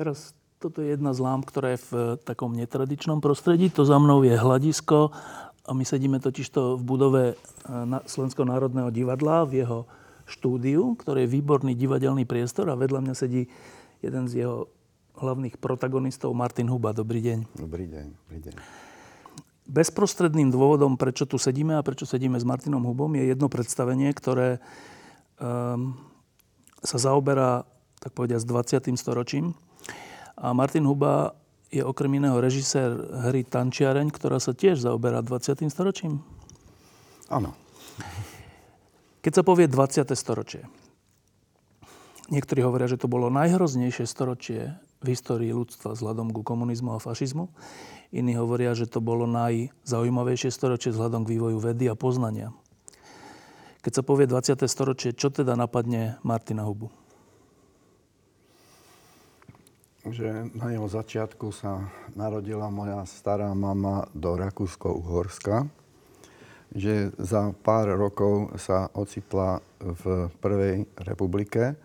Teraz toto je jedna z lámp, ktorá je v eh, takom netradičnom prostredí. To za mnou je hľadisko a my sedíme totižto v budove eh, Slovenského národného divadla v jeho štúdiu, ktoré je výborný divadelný priestor a vedľa mňa sedí jeden z jeho hlavných protagonistov, Martin Huba. Dobrý deň. Dobrý deň. Dobrý deň. Bezprostredným dôvodom, prečo tu sedíme a prečo sedíme s Martinom Hubom, je jedno predstavenie, ktoré um, sa zaoberá, tak povediať, s 20. storočím a Martin Huba je okrem iného režisér hry Tančiareň, ktorá sa tiež zaoberá 20. storočím. Áno. Keď sa povie 20. storočie, niektorí hovoria, že to bolo najhroznejšie storočie v histórii ľudstva vzhľadom ku komunizmu a fašizmu. Iní hovoria, že to bolo najzaujímavejšie storočie vzhľadom k vývoju vedy a poznania. Keď sa povie 20. storočie, čo teda napadne Martina Hubu? Že na jeho začiatku sa narodila moja stará mama do Rakúsko-Uhorska, že za pár rokov sa ocitla v Prvej republike,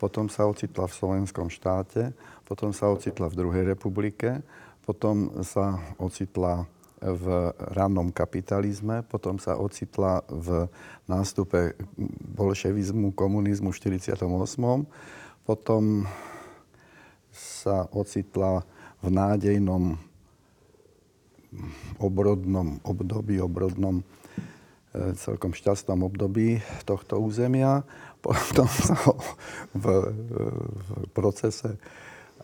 potom sa ocitla v Slovenskom štáte, potom sa ocitla v Druhej republike, potom sa ocitla v rannom kapitalizme, potom sa ocitla v nástupe bolševizmu, komunizmu v 48. Potom sa ocitla v nádejnom obrodnom období, obrodnom e, celkom šťastnom období tohto územia. Potom sa v, v procese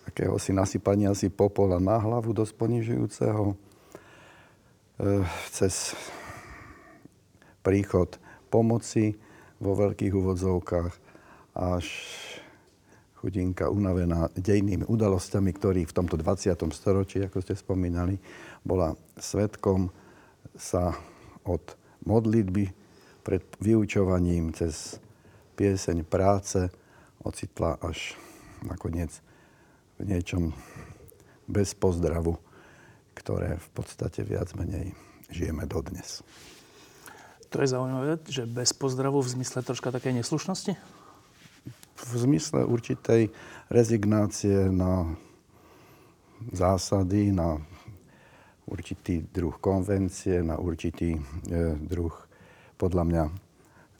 akéhosi nasypania si popola na hlavu dosť ponižujúceho e, cez príchod pomoci vo veľkých úvodzovkách až chudinka unavená dejnými udalosťami, ktorý v tomto 20. storočí, ako ste spomínali, bola svetkom sa od modlitby pred vyučovaním cez pieseň práce ocitla až nakoniec v niečom bez pozdravu, ktoré v podstate viac menej žijeme dodnes. To je zaujímavé, že bez pozdravu v zmysle troška takej neslušnosti? V zmysle určitej rezignácie na zásady, na určitý druh konvencie, na určitý e, druh podľa mňa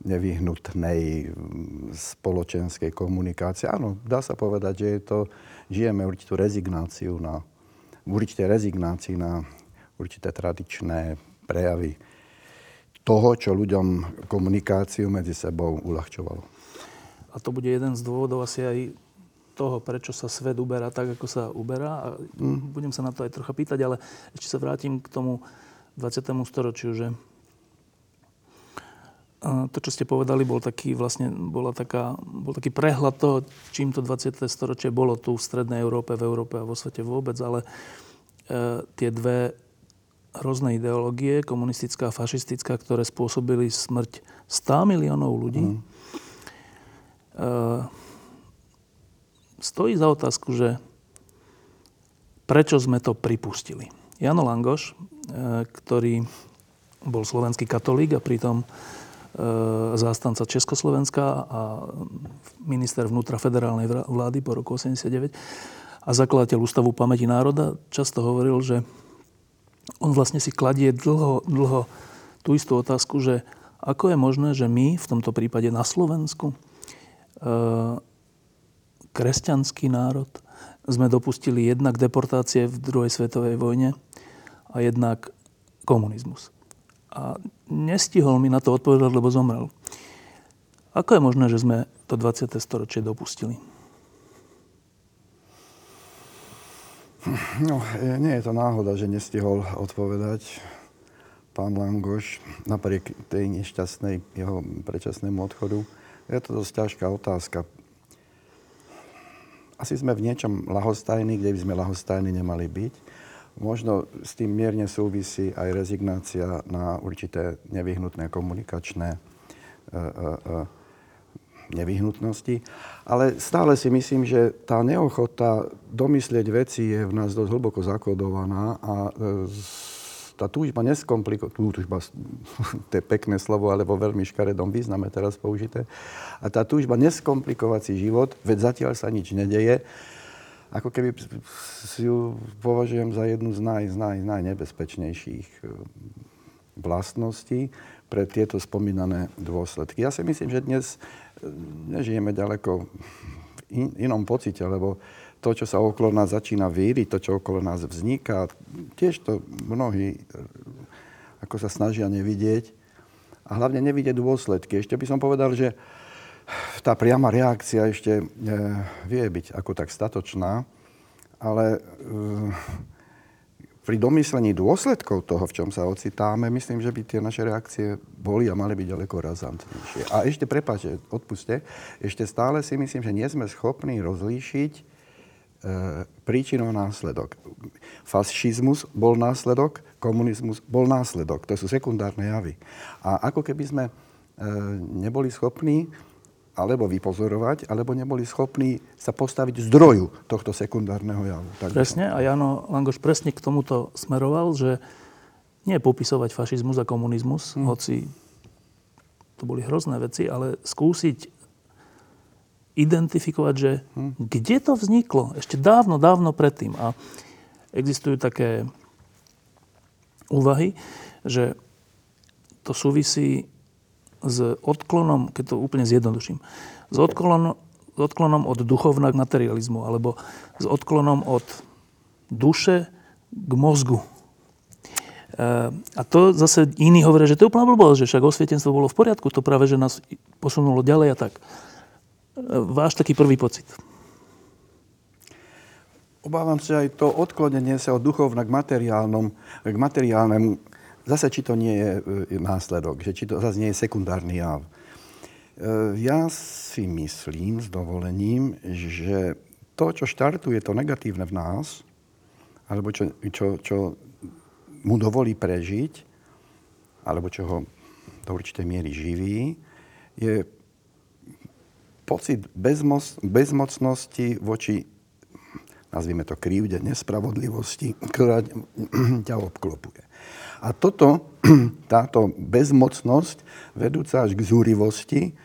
nevyhnutnej spoločenskej komunikácie. Áno, dá sa povedať, že je to, žijeme určitú rezignáciu na, určité rezignácii na určité tradičné prejavy toho, čo ľuďom komunikáciu medzi sebou uľahčovalo. A to bude jeden z dôvodov asi aj toho, prečo sa svet uberá tak, ako sa uberá. A mm. budem sa na to aj trocha pýtať, ale ešte sa vrátim k tomu 20. storočiu, že to, čo ste povedali, bol taký, vlastne, bola taká, bol taký prehľad toho, čím to 20. storočie bolo tu v Strednej Európe, v Európe a vo svete vôbec, ale e, tie dve rôzne ideológie, komunistická a fašistická, ktoré spôsobili smrť 100 miliónov ľudí, mm stojí za otázku, že prečo sme to pripustili. Jano Langoš, ehm, ktorý bol slovenský katolík a pritom ehm, zástanca Československa a minister vnútra federálnej vlády po roku 89 a zakladateľ Ústavu pamäti národa, často hovoril, že on vlastne si kladie dlho, dlho tú istú otázku, že ako je možné, že my v tomto prípade na Slovensku kresťanský národ. Sme dopustili jednak deportácie v druhej svetovej vojne a jednak komunizmus. A nestihol mi na to odpovedať, lebo zomrel. Ako je možné, že sme to 20. storočie dopustili? No, nie je to náhoda, že nestihol odpovedať. pán Langoš, napriek tej nešťastnej jeho predčasnému odchodu. Je to dosť ťažká otázka. Asi sme v niečom lahostajní, kde by sme lahostajní nemali byť. Možno s tým mierne súvisí aj rezignácia na určité nevyhnutné komunikačné uh, uh, nevyhnutnosti. Ale stále si myslím, že tá neochota domyslieť veci je v nás dosť hlboko zakodovaná a e, tá túžba neskomplikovať, túžba, to je pekné slovo, ale vo veľmi škaredom význame teraz použité, a tá túžba neskomplikovať si život, veď zatiaľ sa nič nedeje, ako keby si ju považujem za jednu z naj, naj, najnebezpečnejších e, vlastností pre tieto spomínané dôsledky. Ja si myslím, že dnes nežijeme ďaleko v in, inom pocite, lebo to, čo sa okolo nás začína víriť, to, čo okolo nás vzniká, tiež to mnohí ako sa snažia nevidieť a hlavne nevidieť dôsledky. Ešte by som povedal, že tá priama reakcia ešte e, vie byť ako tak statočná, ale e, pri domyslení dôsledkov toho, v čom sa ocitáme, myslím, že by tie naše reakcie boli a mali byť ďaleko razantnejšie. A ešte, prepáčte, odpuste, ešte stále si myslím, že nie sme schopní rozlíšiť e, príčinu následok. Fašizmus bol následok, komunizmus bol následok. To sú sekundárne javy. A ako keby sme e, neboli schopní alebo vypozorovať, alebo neboli schopní sa postaviť zdroju tohto sekundárneho javu. Tak presne, a Jano Langoš presne k tomuto smeroval, že nie popisovať fašizmus a komunizmus, hmm. hoci to boli hrozné veci, ale skúsiť identifikovať, že hmm. kde to vzniklo, ešte dávno, dávno predtým. A existujú také úvahy, že to súvisí s odklonom, keď to úplne zjednoduším, s odklonom, s odklonom od duchovna k materializmu, alebo s odklonom od duše k mozgu. E, a to zase iní hovoria, že to je úplná blbosť, že však osvietenstvo bolo v poriadku, to práve, že nás posunulo ďalej a tak. Váš taký prvý pocit? Obávam sa aj to odklonenie sa od duchovna k, materiálnom, k materiálnemu Zase, či to nie je e, následok, že či to zase nie je sekundárny jav. E, ja si myslím s dovolením, že to, čo štartuje to negatívne v nás, alebo čo, čo, čo mu dovolí prežiť, alebo čo ho do určitej miery živí, je pocit bezmoc, bezmocnosti voči, nazvime to krivde, nespravodlivosti, ktorá ťa obklopuje. A toto, táto bezmocnosť, vedúca až k zúrivosti,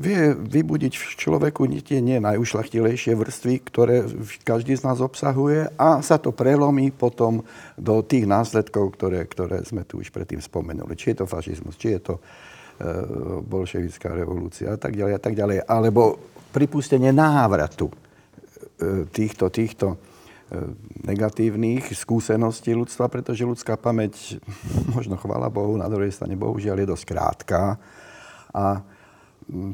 vie vybudiť v človeku tie nie najušlachtilejšie vrstvy, ktoré každý z nás obsahuje a sa to prelomí potom do tých následkov, ktoré, ktoré sme tu už predtým spomenuli. Či je to fašizmus, či je to e, bolševická revolúcia a tak ďalej a tak ďalej. Alebo pripustenie návratu e, týchto, týchto E, negatívnych skúseností ľudstva, pretože ľudská pamäť, možno chvála Bohu, na druhej strane bohužiaľ je dosť krátka. A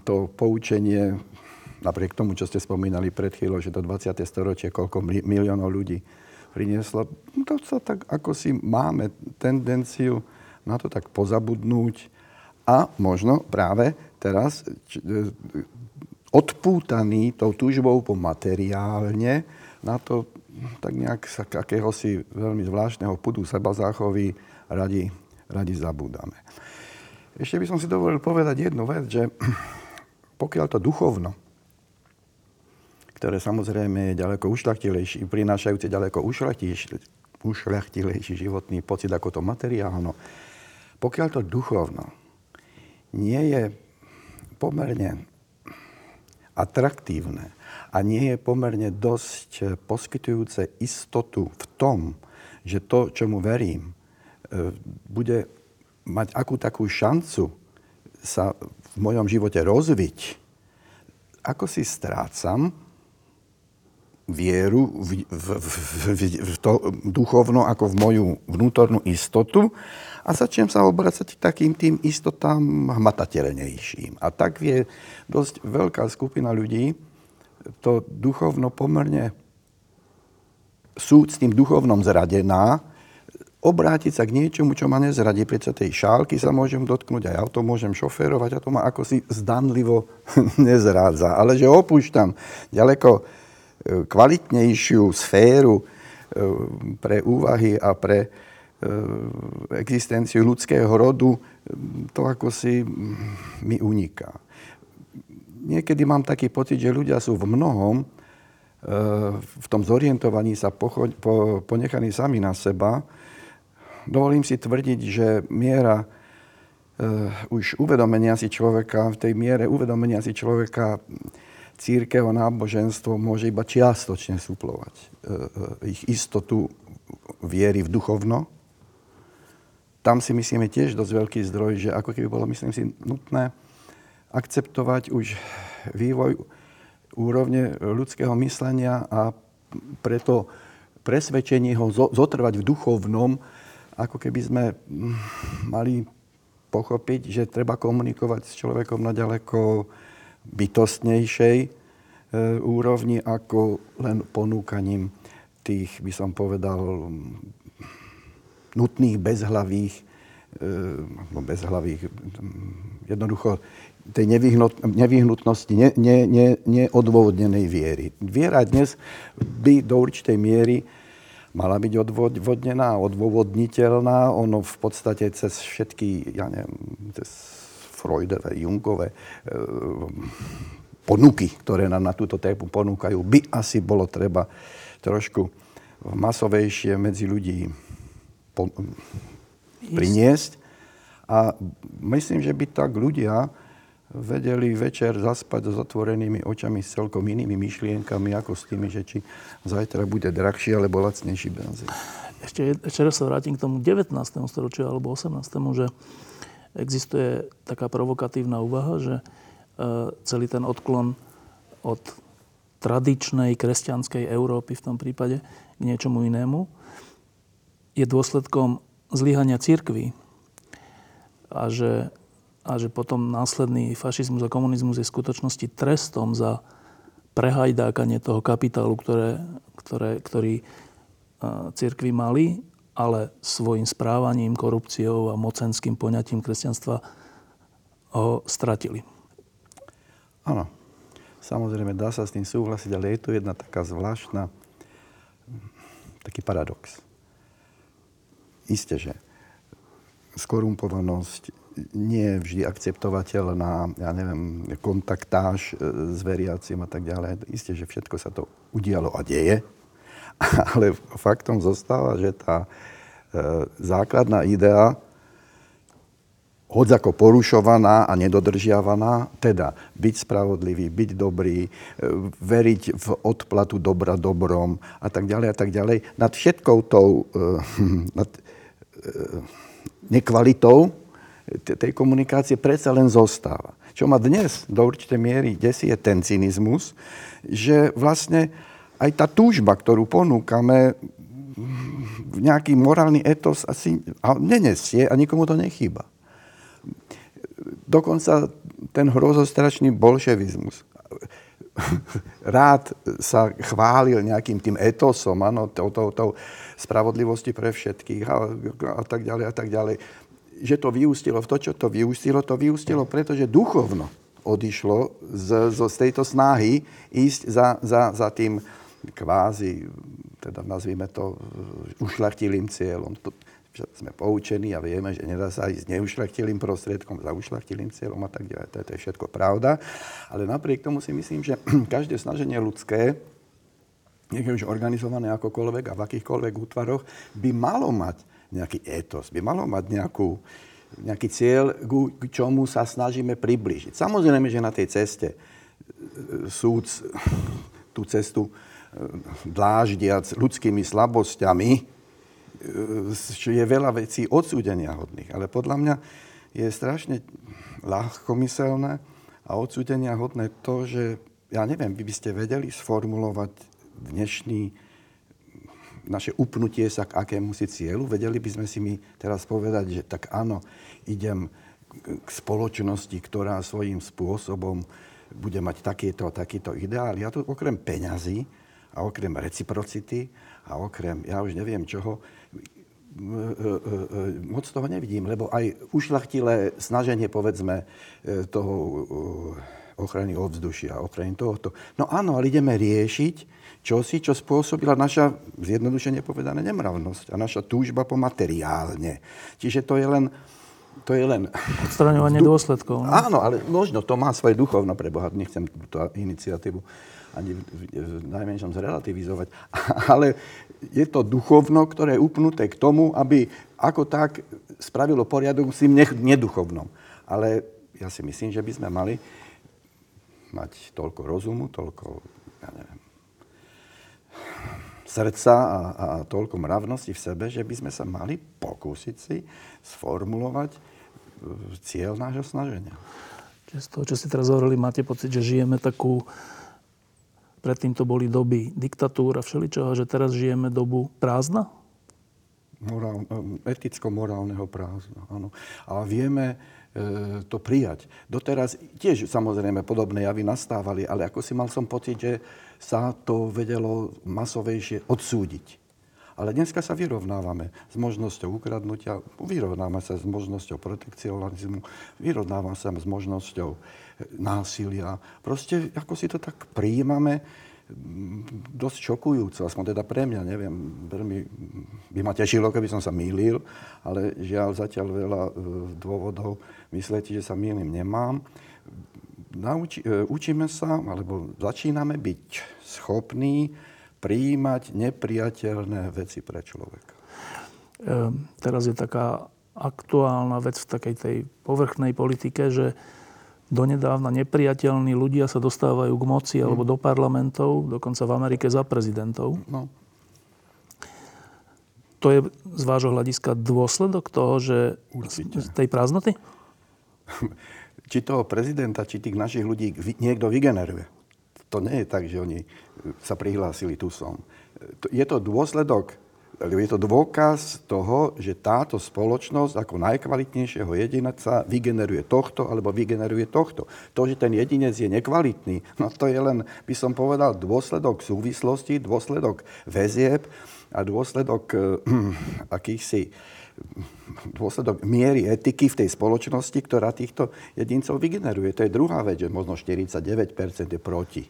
to poučenie, napriek tomu, čo ste spomínali pred chvíľou, že to 20. storočie, koľko miliónov ľudí prinieslo, to sa tak ako si máme tendenciu na to tak pozabudnúť a možno práve teraz e, odpútaný tou túžbou po materiálne na to tak nejak sa akéhosi veľmi zvláštneho pudu seba záchovy radi, radi zabúdame. Ešte by som si dovolil povedať jednu vec, že pokiaľ to duchovno, ktoré samozrejme je ďaleko ušľachtilejší, prinášajúce ďaleko ušľachtilejší životný pocit ako to materiálno, pokiaľ to duchovno nie je pomerne atraktívne a nie je pomerne dosť poskytujúce istotu v tom, že to, čomu verím, eh, bude mať akú takú šancu sa v mojom živote rozviť, ako si strácam vieru v, v, v, v to duchovno ako v moju vnútornú istotu a začnem sa obracať k takým tým istotám hmatateľnejším. A tak vie dosť veľká skupina ľudí to duchovno pomerne sú s tým duchovnom zradená, obrátiť sa k niečomu, čo ma nezradí. Prečo tej šálky sa môžem dotknúť, aj auto môžem šoférovať a to ma ako si zdanlivo nezrádza. Ale že opúšťam ďaleko e, kvalitnejšiu sféru e, pre úvahy a pre existenciu ľudského rodu, to ako si mi uniká. Niekedy mám taký pocit, že ľudia sú v mnohom v tom zorientovaní sa ponechaní sami na seba, dovolím si tvrdiť, že miera už uvedomenia si človeka, v tej miere uvedomenia si človeka církev a náboženstvo môže iba čiastočne suplovať ich istotu viery v duchovno. Tam si myslíme tiež dosť veľký zdroj, že ako keby bolo, myslím si, nutné akceptovať už vývoj úrovne ľudského myslenia a preto presvedčenie ho zotrvať v duchovnom ako keby sme mm, mali pochopiť, že treba komunikovať s človekom na ďaleko bytostnejšej e, úrovni ako len ponúkaním tých, by som povedal, nutných, bezhlavých, e, bezhlavých, mm, jednoducho tej nevyhnutnosti, ne, ne, ne, viery. Viera dnes by do určitej miery mala byť odvodnená, odôvodniteľná. Ono v podstate cez všetky, ja neviem, cez Freudové, Jungové e, ponuky, ktoré nám na túto tému ponúkajú, by asi bolo treba trošku masovejšie medzi ľudí po, priniesť. A myslím, že by tak ľudia vedeli večer zaspať s otvorenými očami s celkom inými myšlienkami, ako s tými, že či zajtra bude drahší alebo lacnejší benzín. Ešte, ešte raz sa vrátim k tomu 19. storočiu alebo 18. že existuje taká provokatívna úvaha, že e, celý ten odklon od tradičnej kresťanskej Európy v tom prípade k niečomu inému je dôsledkom zlyhania církvy. A že a že potom následný fašizmus a komunizmus je v skutočnosti trestom za prehajdákanie toho kapitálu, ktoré, ktoré, ktorý církvy mali, ale svojim správaním, korupciou a mocenským poňatím kresťanstva ho stratili. Áno, samozrejme dá sa s tým súhlasiť, ale je tu jedna taká zvláštna, taký paradox. Isté, že skorumpovanosť nie je vždy akceptovateľná, ja neviem, kontaktáž e, s veriacim a tak ďalej. Isté, že všetko sa to udialo a deje, ale faktom zostáva, že tá e, základná idea, hoď ako porušovaná a nedodržiavaná, teda byť spravodlivý, byť dobrý, e, veriť v odplatu dobra dobrom a tak ďalej a tak ďalej, nad všetkou tou nad, nekvalitou tej komunikácie predsa len zostáva. Čo ma dnes do určitej miery desí je ten cynizmus, že vlastne aj tá túžba, ktorú ponúkame, nejaký morálny etos asi nenesie a nikomu to nechýba. Dokonca ten hrozostračný bolševizmus rád sa chválil nejakým tým etosom, áno, tou, tou, tou spravodlivosti pre všetkých a, a tak ďalej a tak ďalej že to vyústilo v to, čo to vyústilo, to vyústilo, pretože duchovno odišlo z, z, z tejto snahy ísť za, za, za tým kvázi, teda nazvime to, ušlachtilým cieľom. To, sme poučení a vieme, že nedá sa ísť neušlachtilým prostriedkom za ušlachtilým cieľom a tak ďalej. To, to je všetko pravda. Ale napriek tomu si myslím, že každé snaženie ľudské, nech je už organizované akokoľvek a v akýchkoľvek útvaroch, by malo mať nejaký etos, by malo mať nejakú, nejaký cieľ, k čomu sa snažíme približiť. Samozrejme, že na tej ceste e, súd tú cestu e, dláždiac ľudskými slabosťami, e, je veľa vecí odsúdenia hodných. Ale podľa mňa je strašne ľahkomyselné a odsúdenia hodné to, že ja neviem, vy by ste vedeli sformulovať dnešný naše upnutie sa k akému si cieľu. Vedeli by sme si mi teraz povedať, že tak áno, idem k spoločnosti, ktorá svojím spôsobom bude mať takýto a takýto ideál. Ja tu okrem peňazí a okrem reciprocity a okrem, ja už neviem čoho, moc toho nevidím, lebo aj ušlachtilé snaženie, povedzme, toho ochrany ovzdušia, ochrany tohoto. No áno, ale ideme riešiť čosi, čo spôsobila naša, zjednodušene povedané, nemravnosť a naša túžba po materiálne. Čiže to je len, to je len... Odstraňovanie dôsledkov. No? Áno, ale možno to má svoje duchovno pre Boha. Nechcem túto iniciatívu ani v, v najmenšom zrelativizovať. Ale je to duchovno, ktoré je upnuté k tomu, aby ako tak spravilo poriadok s tým neduchovnom. Ale ja si myslím, že by sme mali mať toľko rozumu, toľko, ja neviem, srdca a, a toľko mravnosti v sebe, že by sme sa mali pokúsiť si sformulovať e, cieľ nášho snaženia. Čiže z toho, čo ste teraz hovorili, máte pocit, že žijeme takú... Predtým to boli doby diktatúra všeličoho, že teraz žijeme dobu prázdna? Morál, e, eticko-morálneho prázdna, áno. A vieme e, to prijať. Doteraz tiež samozrejme podobné javy nastávali, ale ako si mal som pocit, že sa to vedelo masovejšie odsúdiť. Ale dneska sa vyrovnávame s možnosťou ukradnutia, vyrovnávame sa s možnosťou protekcionalizmu, vyrovnávame sa s možnosťou násilia. Proste ako si to tak prijímame, dosť šokujúco, aspoň teda pre mňa, neviem, veľmi by ma tešilo, keby som sa mýlil, ale žiaľ zatiaľ veľa e, dôvodov myslíte, že sa mýlim nemám nauči, e, učíme sa, alebo začíname byť schopní prijímať nepriateľné veci pre človeka. E, teraz je taká aktuálna vec v takej tej povrchnej politike, že donedávna nepriateľní ľudia sa dostávajú k moci alebo mm. do parlamentov, dokonca v Amerike za prezidentov. No. To je z vášho hľadiska dôsledok toho, že Určite. z tej prázdnoty? či toho prezidenta, či tých našich ľudí niekto vygeneruje. To nie je tak, že oni sa prihlásili, tu som. Je to dôsledok, je to dôkaz toho, že táto spoločnosť ako najkvalitnejšieho jedinca vygeneruje tohto alebo vygeneruje tohto. To, že ten jedinec je nekvalitný, no to je len, by som povedal, dôsledok súvislosti, dôsledok väzieb a dôsledok uh, akýchsi dôsledok miery etiky v tej spoločnosti, ktorá týchto jedincov vygeneruje. To je druhá vec, že možno 49% je proti.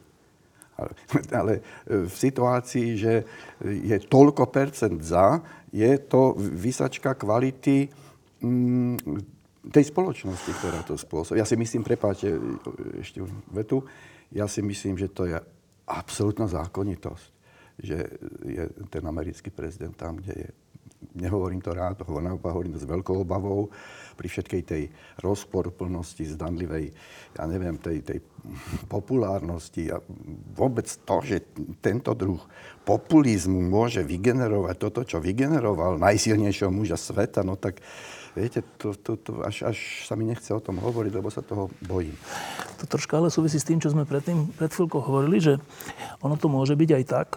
Ale, ale v situácii, že je toľko percent za, je to vysačka kvality mm, tej spoločnosti, ktorá to spôsobí. Ja si myslím, prepáčte ešte vetu, ja si myslím, že to je absolútna zákonitosť, že je ten americký prezident tam, kde je nehovorím to rád, hovorím to s veľkou obavou, pri všetkej tej rozporplnosti, zdanlivej, ja neviem, tej, tej populárnosti a vôbec to, že tento druh populizmu môže vygenerovať toto, čo vygeneroval najsilnejšieho muža sveta, no tak viete, to, to, to až, až sa mi nechce o tom hovoriť, lebo sa toho bojím. To troška ale súvisí s tým, čo sme predtým, pred chvíľkou hovorili, že ono to môže byť aj tak,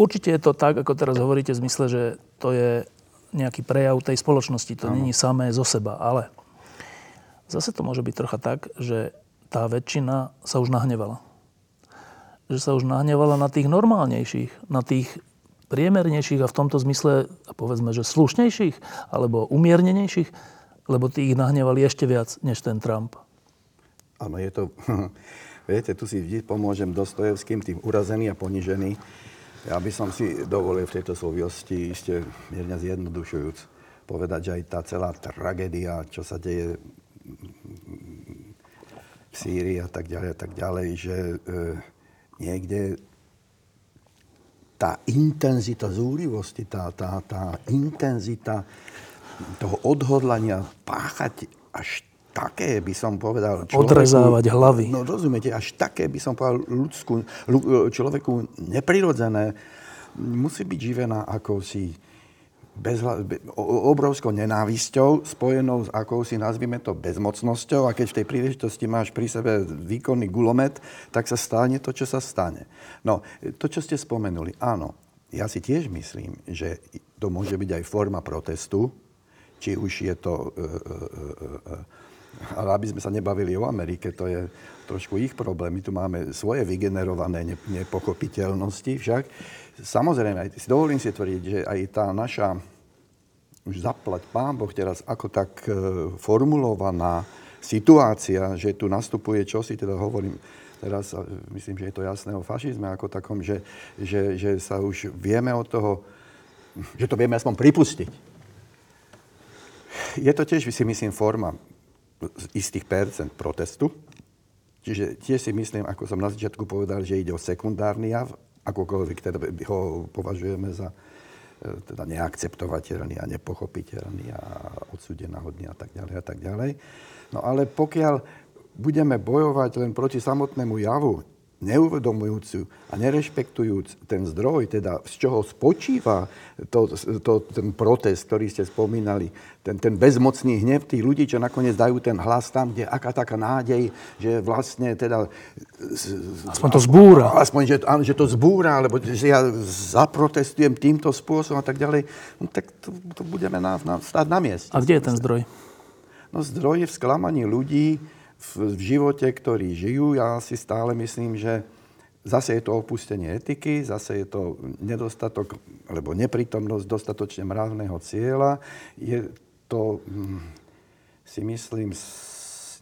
Určite je to tak, ako teraz hovoríte, v zmysle, že to je nejaký prejav tej spoločnosti. To není samé zo seba. Ale zase to môže byť trocha tak, že tá väčšina sa už nahnevala. Že sa už nahnevala na tých normálnejších, na tých priemernejších a v tomto zmysle, povedzme, že slušnejších alebo umiernenejších, lebo tí ich nahnevali ešte viac než ten Trump. Áno, je to... Viete, tu si vždy pomôžem Dostojevským, tým urazený a ponižený ja by som si dovolil v tejto súvislosti ešte mierne zjednodušujúc povedať, že aj tá celá tragédia, čo sa deje v Sýrii a tak ďalej a tak ďalej, že e, niekde tá intenzita zúrivosti, tá, tá, tá intenzita toho odhodlania páchať až také, by som povedal... Človeku, Odrezávať hlavy. No rozumiete, až také, by som povedal, ľudskú, človeku neprirodzené, musí byť živená akousi bez, obrovskou nenávisťou, spojenou s akousi, nazvime to, bezmocnosťou a keď v tej príležitosti máš pri sebe výkonný gulomet, tak sa stane to, čo sa stane. No, to, čo ste spomenuli, áno, ja si tiež myslím, že to môže byť aj forma protestu, či už je to e, e, e, e Ale aby sme sa nebavili o Amerike, to je trošku ich problém. My tu máme svoje vygenerované nepochopiteľnosti však. Samozrejme, dovolím si tvrdiť, že aj tá naša už zaplať pán Boh teraz ako tak e, formulovaná situácia, že tu nastupuje čosi, teda hovorím teraz, myslím, že je to jasné o fašizme ako takom, že, že, že sa už vieme od toho, že to vieme aspoň pripustiť. Je to tiež, si myslím, forma istých percent protestu. Čiže tiež si myslím, ako som na začiatku povedal, že ide o sekundárny jav, akokoľvek teda ho považujeme za, E, teda neakceptovateľný a nepochopiteľný a odsudenáhodný a tak ďalej a tak ďalej. No ale pokiaľ budeme bojovať len proti samotnému javu, neuvedomujúcu a nerešpektujúc ten zdroj, teda z čoho spočíva to, to, ten protest, ktorý ste spomínali, ten, ten bezmocný hnev tých ľudí, čo nakoniec dajú ten hlas tam, kde aká taká nádej, že vlastne teda... Aspoň to zbúra. Aspoň, že, áno, že to zbúra, alebo že ja zaprotestujem týmto spôsobom a tak ďalej, no tak to, to budeme na, na, stáť na mieste. A kde je ten zdroj? No zdroj je v sklamaní ľudí, v, v živote, ktorí žijú. Ja si stále myslím, že zase je to opustenie etiky, zase je to nedostatok, alebo neprítomnosť dostatočne mravného cieľa. Je to, hm, si myslím,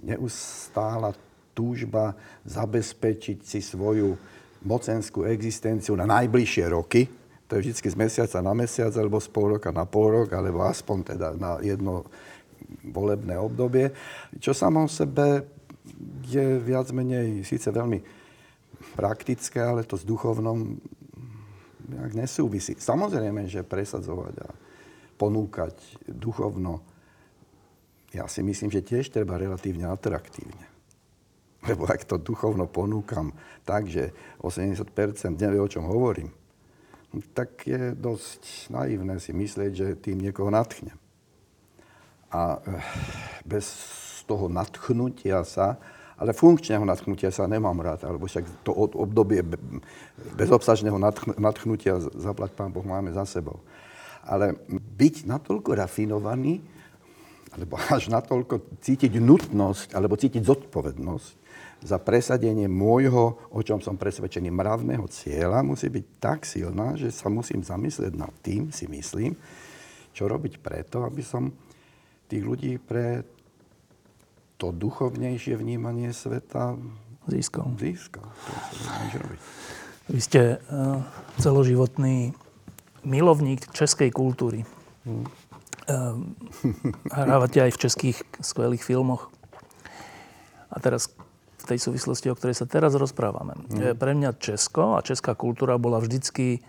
neustála túžba zabezpečiť si svoju mocenskú existenciu na najbližšie roky. To je vždy z mesiaca na mesiac, alebo z pol roka na pol rok, alebo aspoň teda na jedno volebné obdobie, čo samo o sebe je viac menej síce veľmi praktické, ale to s duchovnom nejak nesúvisí. Samozrejme, že presadzovať a ponúkať duchovno, ja si myslím, že tiež treba relatívne atraktívne. Lebo ak to duchovno ponúkam tak, že 80% nevie, o čom hovorím, tak je dosť naivné si myslieť, že tým niekoho natchnem. A eh, bez toho natchnutia sa, ale funkčného natchnutia sa nemám rád, alebo však to obdobie bezobsažného natchnutia, zaplať pán Boh, máme za sebou. Ale byť natoľko rafinovaný, alebo až natoľko cítiť nutnosť, alebo cítiť zodpovednosť za presadenie môjho, o čom som presvedčený, mravného cieľa, musí byť tak silná, že sa musím zamyslieť nad tým, si myslím, čo robiť preto, aby som tých ľudí pre to duchovnejšie vnímanie sveta získal. Získal. Vy ste uh, celoživotný milovník českej kultúry. Hmm. Uh, hrávate aj v českých skvelých filmoch. A teraz v tej súvislosti, o ktorej sa teraz rozprávame. Hmm. Pre mňa Česko a česká kultúra bola vždycky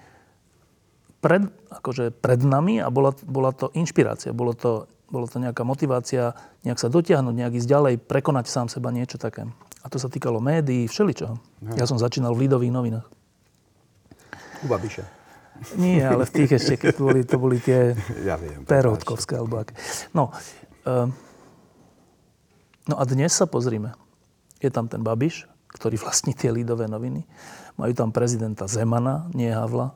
pred, akože pred nami a bola, bola to inšpirácia. Bolo to bolo to nejaká motivácia nejak sa dotiahnuť, nejak ísť ďalej, prekonať sám seba, niečo také. A to sa týkalo médií, všeličoho. Ja som začínal v Lidových novinách. U Babiša. Nie, ale v tých ešte, keď boli, to boli tie ja viem, perotkovské, alebo aké. No, uh, no a dnes sa pozrime. Je tam ten Babiš, ktorý vlastní tie Lidové noviny. Majú tam prezidenta Zemana, nie Havla.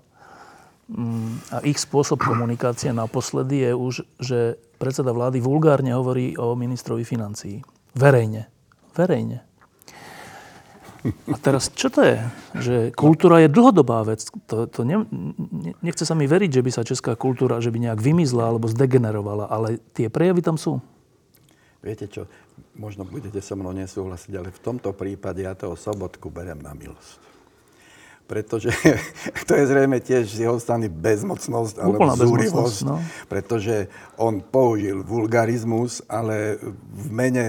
A ich spôsob komunikácie naposledy je už, že predseda vlády vulgárne hovorí o ministrovi financií. Verejne. Verejne. A teraz, čo to je? Že kultúra je dlhodobá vec. To, to ne, nechce sa mi veriť, že by sa česká kultúra že by nejak vymizla alebo zdegenerovala, ale tie prejavy tam sú. Viete čo, možno budete so mnou nesúhlasiť, ale v tomto prípade ja toho sobotku berem na milosť pretože to je zrejme tiež z jeho strany bezmocnosť alebo zúrivosť, no. pretože on použil vulgarizmus, ale v mene,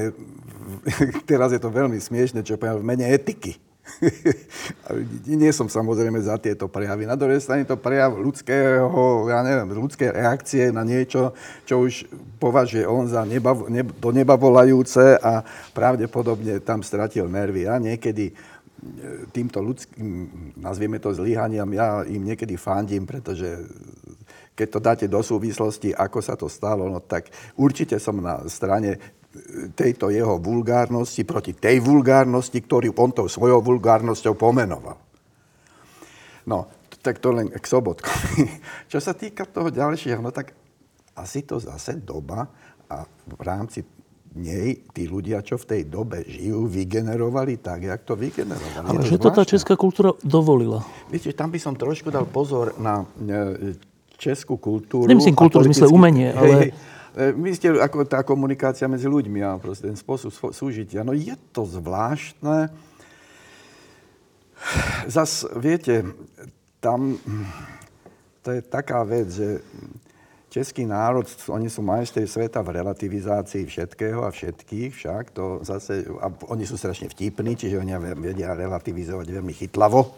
teraz je to veľmi smiešne, čo poviem, v mene etiky. Nie som samozrejme za tieto prejavy. Na druhej strane to prejav ľudského, ja neviem, ľudské reakcie na niečo, čo už považuje on za neba, neb, do neba volajúce a pravdepodobne tam stratil nervy. A niekedy týmto ľudským, nazvieme to zlyhaniam, ja im niekedy fandím, pretože keď to dáte do súvislosti, ako sa to stalo, no tak určite som na strane tejto jeho vulgárnosti proti tej vulgárnosti, ktorú on tou svojou vulgárnosťou pomenoval. No, tak to len k sobotkovi. Čo sa týka toho ďalšieho, no tak asi to zase doba a v rámci nej tí ľudia, čo v tej dobe žijú, vygenerovali tak, jak to vygenerovali. Ale že to tá česká kultúra dovolila. Viete, tam by som trošku dal pozor na e, českú kultúru. Nemyslím kultúru, myslím umenie, ale... Vy ste ako tá komunikácia medzi ľuďmi a proste ten spôsob súžitia. No je to zvláštne. Zas, viete, tam to je taká vec, že český národ, oni sú majstri sveta v relativizácii všetkého a všetkých však. To zase, a oni sú strašne vtipní, čiže oni vedia relativizovať veľmi chytlavo,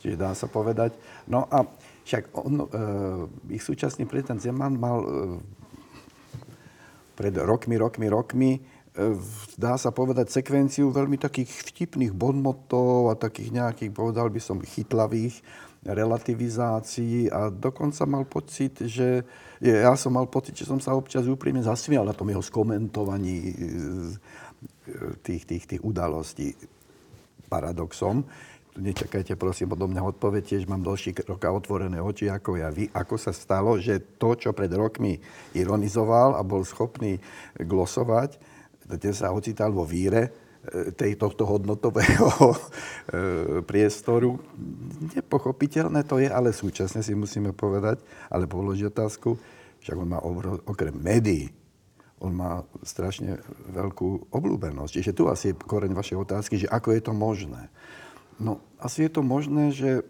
čiže dá sa povedať. No a však on, e, ich súčasný prezident Zeman mal e, pred rokmi, rokmi, rokmi, e, dá sa povedať, sekvenciu veľmi takých vtipných bonmotov a takých nejakých, povedal by som, chytlavých relativizácií a dokonca mal pocit, že ja som mal pocit, že som sa občas úprimne zasmial na tom jeho skomentovaní e, tých, tých, tých udalostí. Paradoxom, nečakajte prosím odo mňa odpoveď, tiež mám dlhší roka otvorené oči ako ja vy. Ako sa stalo, že to, čo pred rokmi ironizoval a bol schopný glosovať, ten sa ocital vo víre e, tej, tohto hodnotového e, priestoru. Nepochopiteľné to je, ale súčasne si musíme povedať, ale položiť otázku, však on má obrov, okrem médií, on má strašne veľkú obľúbenosť. Čiže tu asi je koreň vašej otázky, že ako je to možné. No, asi je to možné, že e,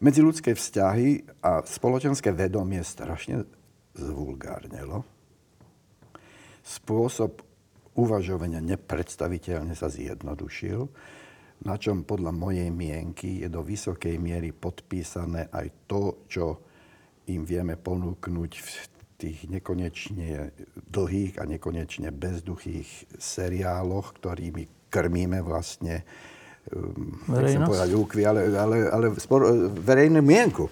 medziludské vzťahy a spoločenské vedomie strašne zvulgárnelo. Spôsob uvažovania nepredstaviteľne sa zjednodušil, na čom podľa mojej mienky je do vysokej miery podpísané aj to, čo im vieme ponúknuť v tých nekonečne dlhých a nekonečne bezduchých seriáloch, ktorými krmíme vlastne Verejnosť? povedať úkvy, ale, ale, ale spor, verejnú mienku.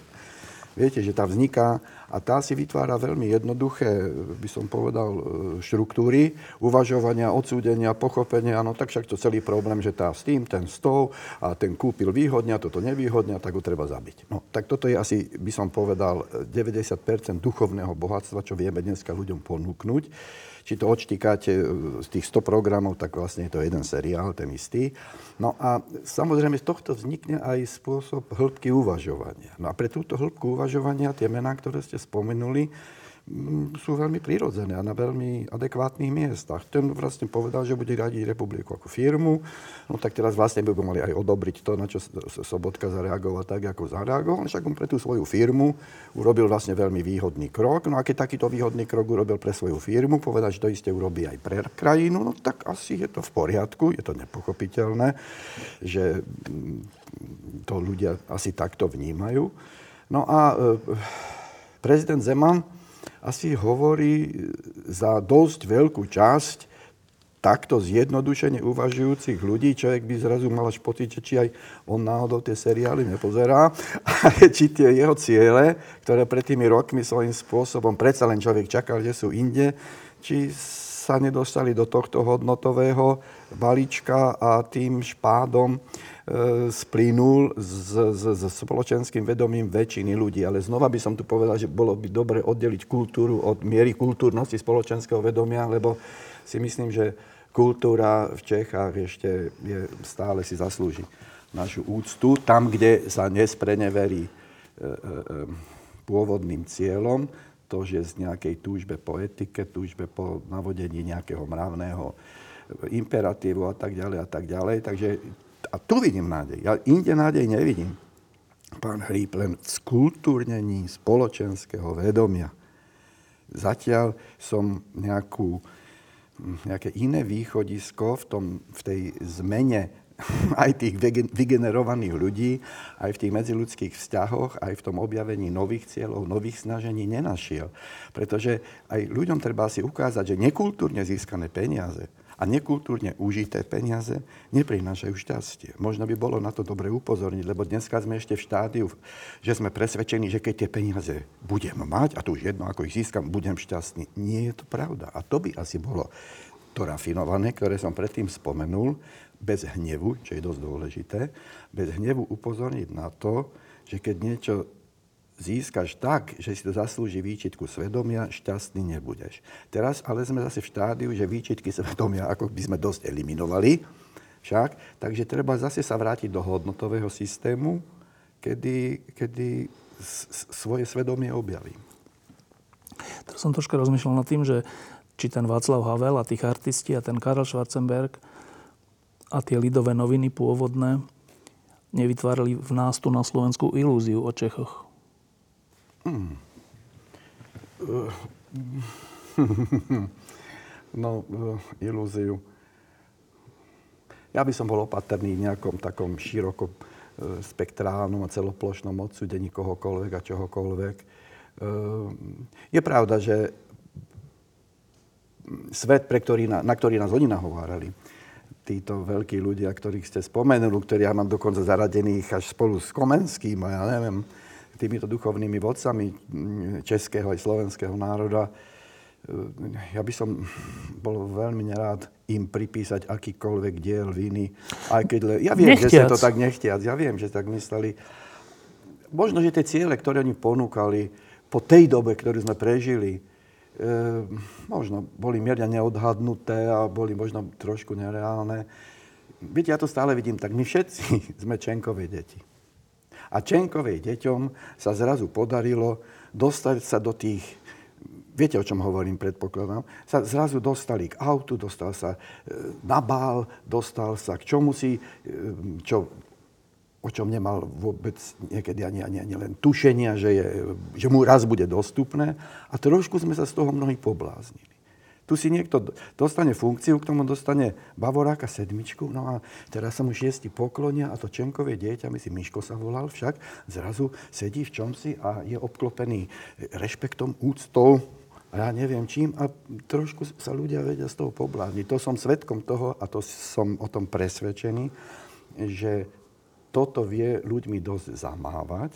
Viete, že tá vzniká a tá si vytvára veľmi jednoduché, by som povedal, e, štruktúry uvažovania, odsúdenia, pochopenia. No tak však to celý problém, že tá s tým, ten s tou a ten kúpil výhodne a toto nevýhodne, tak ho treba zabiť. No tak toto je asi, by som povedal, 90% duchovného bohatstva, čo vieme dneska ľuďom ponúknuť či to odštíkáte e, z tých 100 programov, tak vlastne je to jeden seriál, ten istý. No a samozrejme z tohto vznikne aj spôsob hĺbky uvažovania. No a pre túto hĺbku uvažovania tie mená, ktoré ste spomenuli, sú veľmi prirodzené a na veľmi adekvátnych miestach. Ten vlastne povedal, že bude radiť republiku ako firmu, no tak teraz vlastne by mali aj odobriť to, na čo Sobotka zareagoval tak, ako zareagoval. Však on pre tú svoju firmu urobil vlastne veľmi výhodný krok. No a keď takýto výhodný krok urobil pre svoju firmu, povedal, že to isté urobí aj pre krajinu, no tak asi je to v poriadku, je to nepochopiteľné, že mm, to ľudia asi takto vnímajú. No a e, prezident Zeman asi hovorí za dosť veľkú časť takto zjednodušene uvažujúcich ľudí. Človek by zrazu mal až pocit, či aj on náhodou tie seriály nepozerá, a či tie jeho ciele, ktoré pred tými rokmi svojím spôsobom predsa len človek čakal, že sú inde, či sa nedostali do tohto hodnotového balíčka a tým špádom E, splynul s, s, s spoločenským vedomím väčšiny ľudí. Ale znova by som tu povedal, že bolo by dobre oddeliť kultúru od miery kultúrnosti spoločenského vedomia, lebo si myslím, že kultúra v Čechách ešte je, stále si zaslúži našu úctu. Tam, kde sa nespreneverí e, e, e, pôvodným cieľom, to, že z nejakej túžbe po etike, túžbe po navodení nejakého mravného imperatívu a tak ďalej a tak ďalej. Takže a tu vidím nádej. Ja inde nádej nevidím. Pán Hríp, len v skultúrnení spoločenského vedomia. Zatiaľ som nejakú, nejaké iné východisko v, tom, v tej zmene aj tých vygenerovaných ľudí, aj v tých medziludských vzťahoch, aj v tom objavení nových cieľov, nových snažení nenašiel. Pretože aj ľuďom treba si ukázať, že nekultúrne získané peniaze a nekultúrne užité peniaze neprinášajú šťastie. Možno by bolo na to dobre upozorniť, lebo dneska sme ešte v štádiu, že sme presvedčení, že keď tie peniaze budem mať, a tu už jedno, ako ich získam, budem šťastný. Nie je to pravda. A to by asi bolo to rafinované, ktoré som predtým spomenul, bez hnevu, čo je dosť dôležité, bez hnevu upozorniť na to, že keď niečo získaš tak, že si to zaslúži výčitku svedomia, šťastný nebudeš. Teraz ale sme zase v štádiu, že výčitky svedomia ako by sme dosť eliminovali však, takže treba zase sa vrátiť do hodnotového systému, kedy, kedy svoje svedomie objaví. Teraz som troška rozmýšľal nad tým, že či ten Václav Havel a tých artisti a ten Karel Schwarzenberg a tie lidové noviny pôvodné nevytvárali v nás tu na Slovensku ilúziu o Čechoch. Hmm. No, ilúziu. Ja by som bol opatrný v nejakom takom široko e, spektrálnom a celoplošnom odsúdení kohokoľvek a čohokoľvek. E, je pravda, že svet, pre ktorý, na, na ktorý nás oni nahovárali, títo veľkí ľudia, ktorých ste spomenuli, ktorí ja mám dokonca zaradených až spolu s Komenským a ja neviem, týmito duchovnými vodcami českého aj slovenského národa. E, ja by som bol veľmi nerád im pripísať akýkoľvek diel viny. Aj keď le... Ja viem, nechtiac. že sa to tak nechtiac. Ja viem, že tak mysleli. Možno, že tie ciele, ktoré oni ponúkali po tej dobe, ktorú sme prežili, e, možno boli mierne neodhadnuté a boli možno trošku nereálne. Viete, ja to stále vidím tak. My všetci sme Čenkové deti. A Čenkovej deťom sa zrazu podarilo dostať sa do tých, viete, o čom hovorím, predpokladám, sa zrazu dostali k autu, dostal sa e, na bál, dostal sa k čomu si, e, čo, o čom nemal vôbec niekedy ani, ani, ani len tušenia, že, je, že mu raz bude dostupné. A trošku sme sa z toho mnohí pobláznili. Tu si niekto dostane funkciu, k tomu dostane Bavoráka sedmičku, no a teraz sa mu šiesti poklonia a to Čenkové dieťa, myslím, Miško sa volal však, zrazu sedí v čomsi a je obklopený rešpektom, úctou, ja neviem čím a trošku sa ľudia vedia z toho poblázniť. To som svetkom toho a to som o tom presvedčený, že toto vie ľuďmi dosť zamávať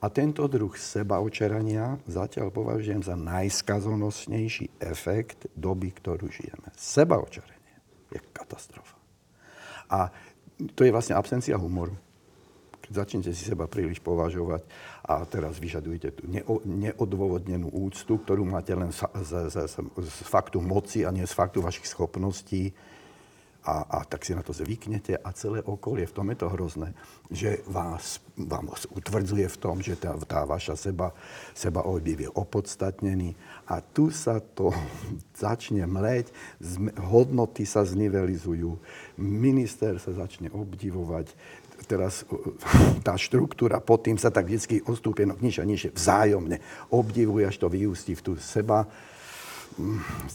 a tento druh sebaočerania zatiaľ považujem za najskazonosnejší efekt doby, ktorú žijeme. Sebaočerenie je katastrofa. A to je vlastne absencia humoru. Keď začnete si seba príliš považovať a teraz vyžadujete tú neodôvodnenú úctu, ktorú máte len z, z, z, z faktu moci a nie z faktu vašich schopností, a, a tak si na to zvyknete a celé okolie, v tom je to hrozné, že vás, vám utvrdzuje v tom, že tá, tá vaša seba, seba objev je opodstatnený. A tu sa to začne mleť, hodnoty sa znivelizujú, minister sa začne obdivovať, teraz tá štruktúra pod tým sa tak vždy odstúpenok niž a niž vzájomne obdivuje, až to vyústi v tú seba,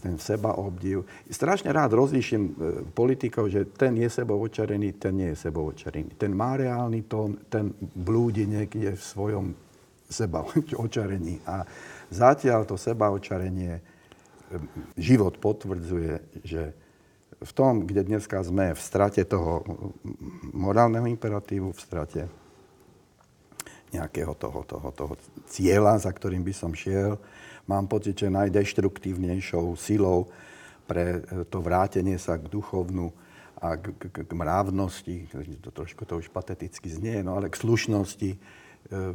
ten seba obdiv. Strašne rád rozlíšim e, politikov, že ten je očarený, ten nie je očarený. Ten má reálny tón, ten blúdi niekde v svojom seba očarení. A zatiaľ to seba očarenie e, život potvrdzuje, že v tom, kde dneska sme, v strate toho morálneho imperatívu, v strate nejakého toho, toho, toho cieľa, za ktorým by som šiel, mám pocit, že najdeštruktívnejšou silou pre e, to vrátenie sa k duchovnu a k, k, k mravnosti, to trošku to už pateticky znie, no ale k slušnosti e, e,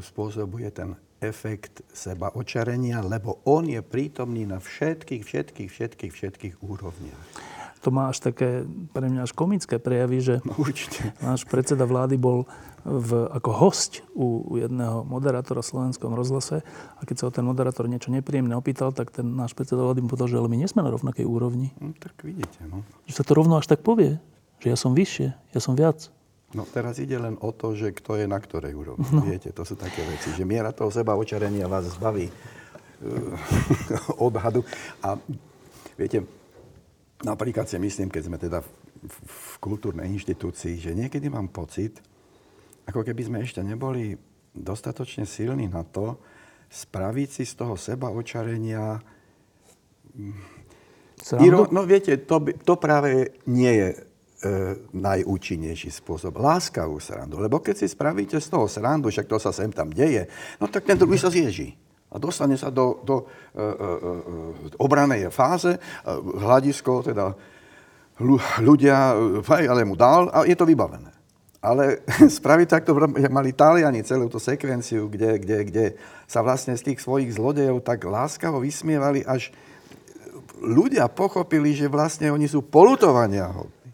spôsobuje ten efekt seba očarenia, lebo on je prítomný na všetkých, všetkých, všetkých, všetkých úrovniach to má až také pre mňa až komické prejavy, že no, určite. náš predseda vlády bol v, ako host u, u jedného moderátora v slovenskom rozhlase a keď sa o ten moderátor niečo nepríjemné opýtal, tak ten náš predseda vlády mu povedal, že ale my nie sme na rovnakej úrovni. No, tak vidíte, no. Že sa to rovno až tak povie, že ja som vyššie, ja som viac. No teraz ide len o to, že kto je na ktorej úrovni. No. Viete, to sú také veci, že miera toho seba očarenia vás zbaví uh, odhadu. A viete, Napríklad si myslím, keď sme teda v, v kultúrnej inštitúcii, že niekedy mám pocit, ako keby sme ešte neboli dostatočne silní na to, spraviť si z toho seba očarenia... Iro, no viete, to, to práve nie je e, najúčinnejší spôsob. Láskavú srandu. Lebo keď si spravíte z toho srandu, však to sa sem tam deje, no tak ten druhý sa zježí a dostane sa do, do e, e, e obranej fáze, e, hľadisko, teda ľudia, ale mu dal a je to vybavené. Ale spraviť takto, mali Taliani celú tú sekvenciu, kde, kde, kde sa vlastne z tých svojich zlodejov tak láskavo vysmievali, až ľudia pochopili, že vlastne oni sú polutovania hodní.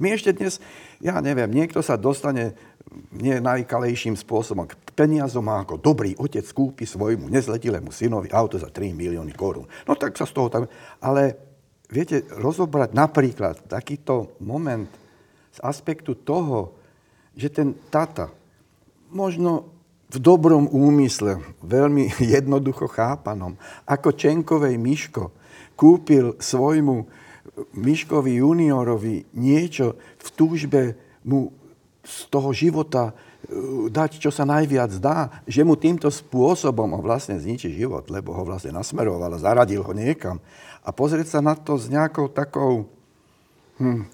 My ešte dnes, ja neviem, niekto sa dostane nie najkalejším spôsobom k peniazom a ako dobrý otec kúpi svojmu nezletilému synovi auto za 3 milióny korún. No tak sa z toho tam... Ale viete, rozobrať napríklad takýto moment z aspektu toho, že ten tata možno v dobrom úmysle, veľmi jednoducho chápanom, ako Čenkovej Miško kúpil svojmu Miškovi juniorovi niečo v túžbe mu z toho života e, dať, čo sa najviac dá, že mu týmto spôsobom ho vlastne zničí život, lebo ho vlastne nasmeroval a zaradil ho niekam. A pozrieť sa na to s nejakou takou hm,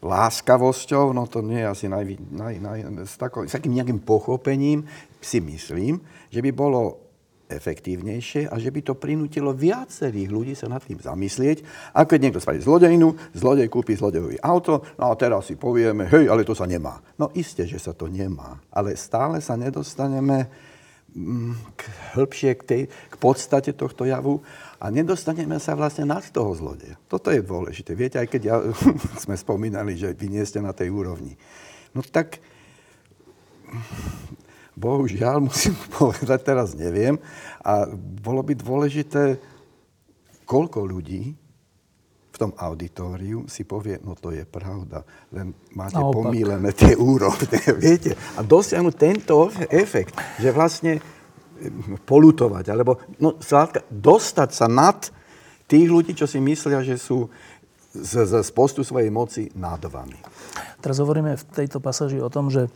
láskavosťou, no to nie je asi naj, naj, naj, s, takou, s takým nejakým pochopením, si myslím, že by bolo efektívnejšie a že by to prinútilo viacerých ľudí sa nad tým zamyslieť. A keď niekto spraví zlodejinu, zlodej kúpi zlodejový auto, no a teraz si povieme, hej, ale to sa nemá. No isté, že sa to nemá, ale stále sa nedostaneme mm, k, hĺbšie k, tej, k podstate tohto javu a nedostaneme sa vlastne nad toho zlodeja. Toto je dôležité. Viete, aj keď ja, sme spomínali, že vy nie ste na tej úrovni. No tak bohužiaľ musím povedať, teraz neviem. A bolo by dôležité, koľko ľudí v tom auditóriu si povie, no to je pravda, len máte Naopak. pomílené tie úrovne, viete. A dosiahnuť tento efekt, že vlastne polutovať, alebo no, dostať sa nad tých ľudí, čo si myslia, že sú z, z, z postu svojej moci nad vami. Teraz hovoríme v tejto pasáži o tom, že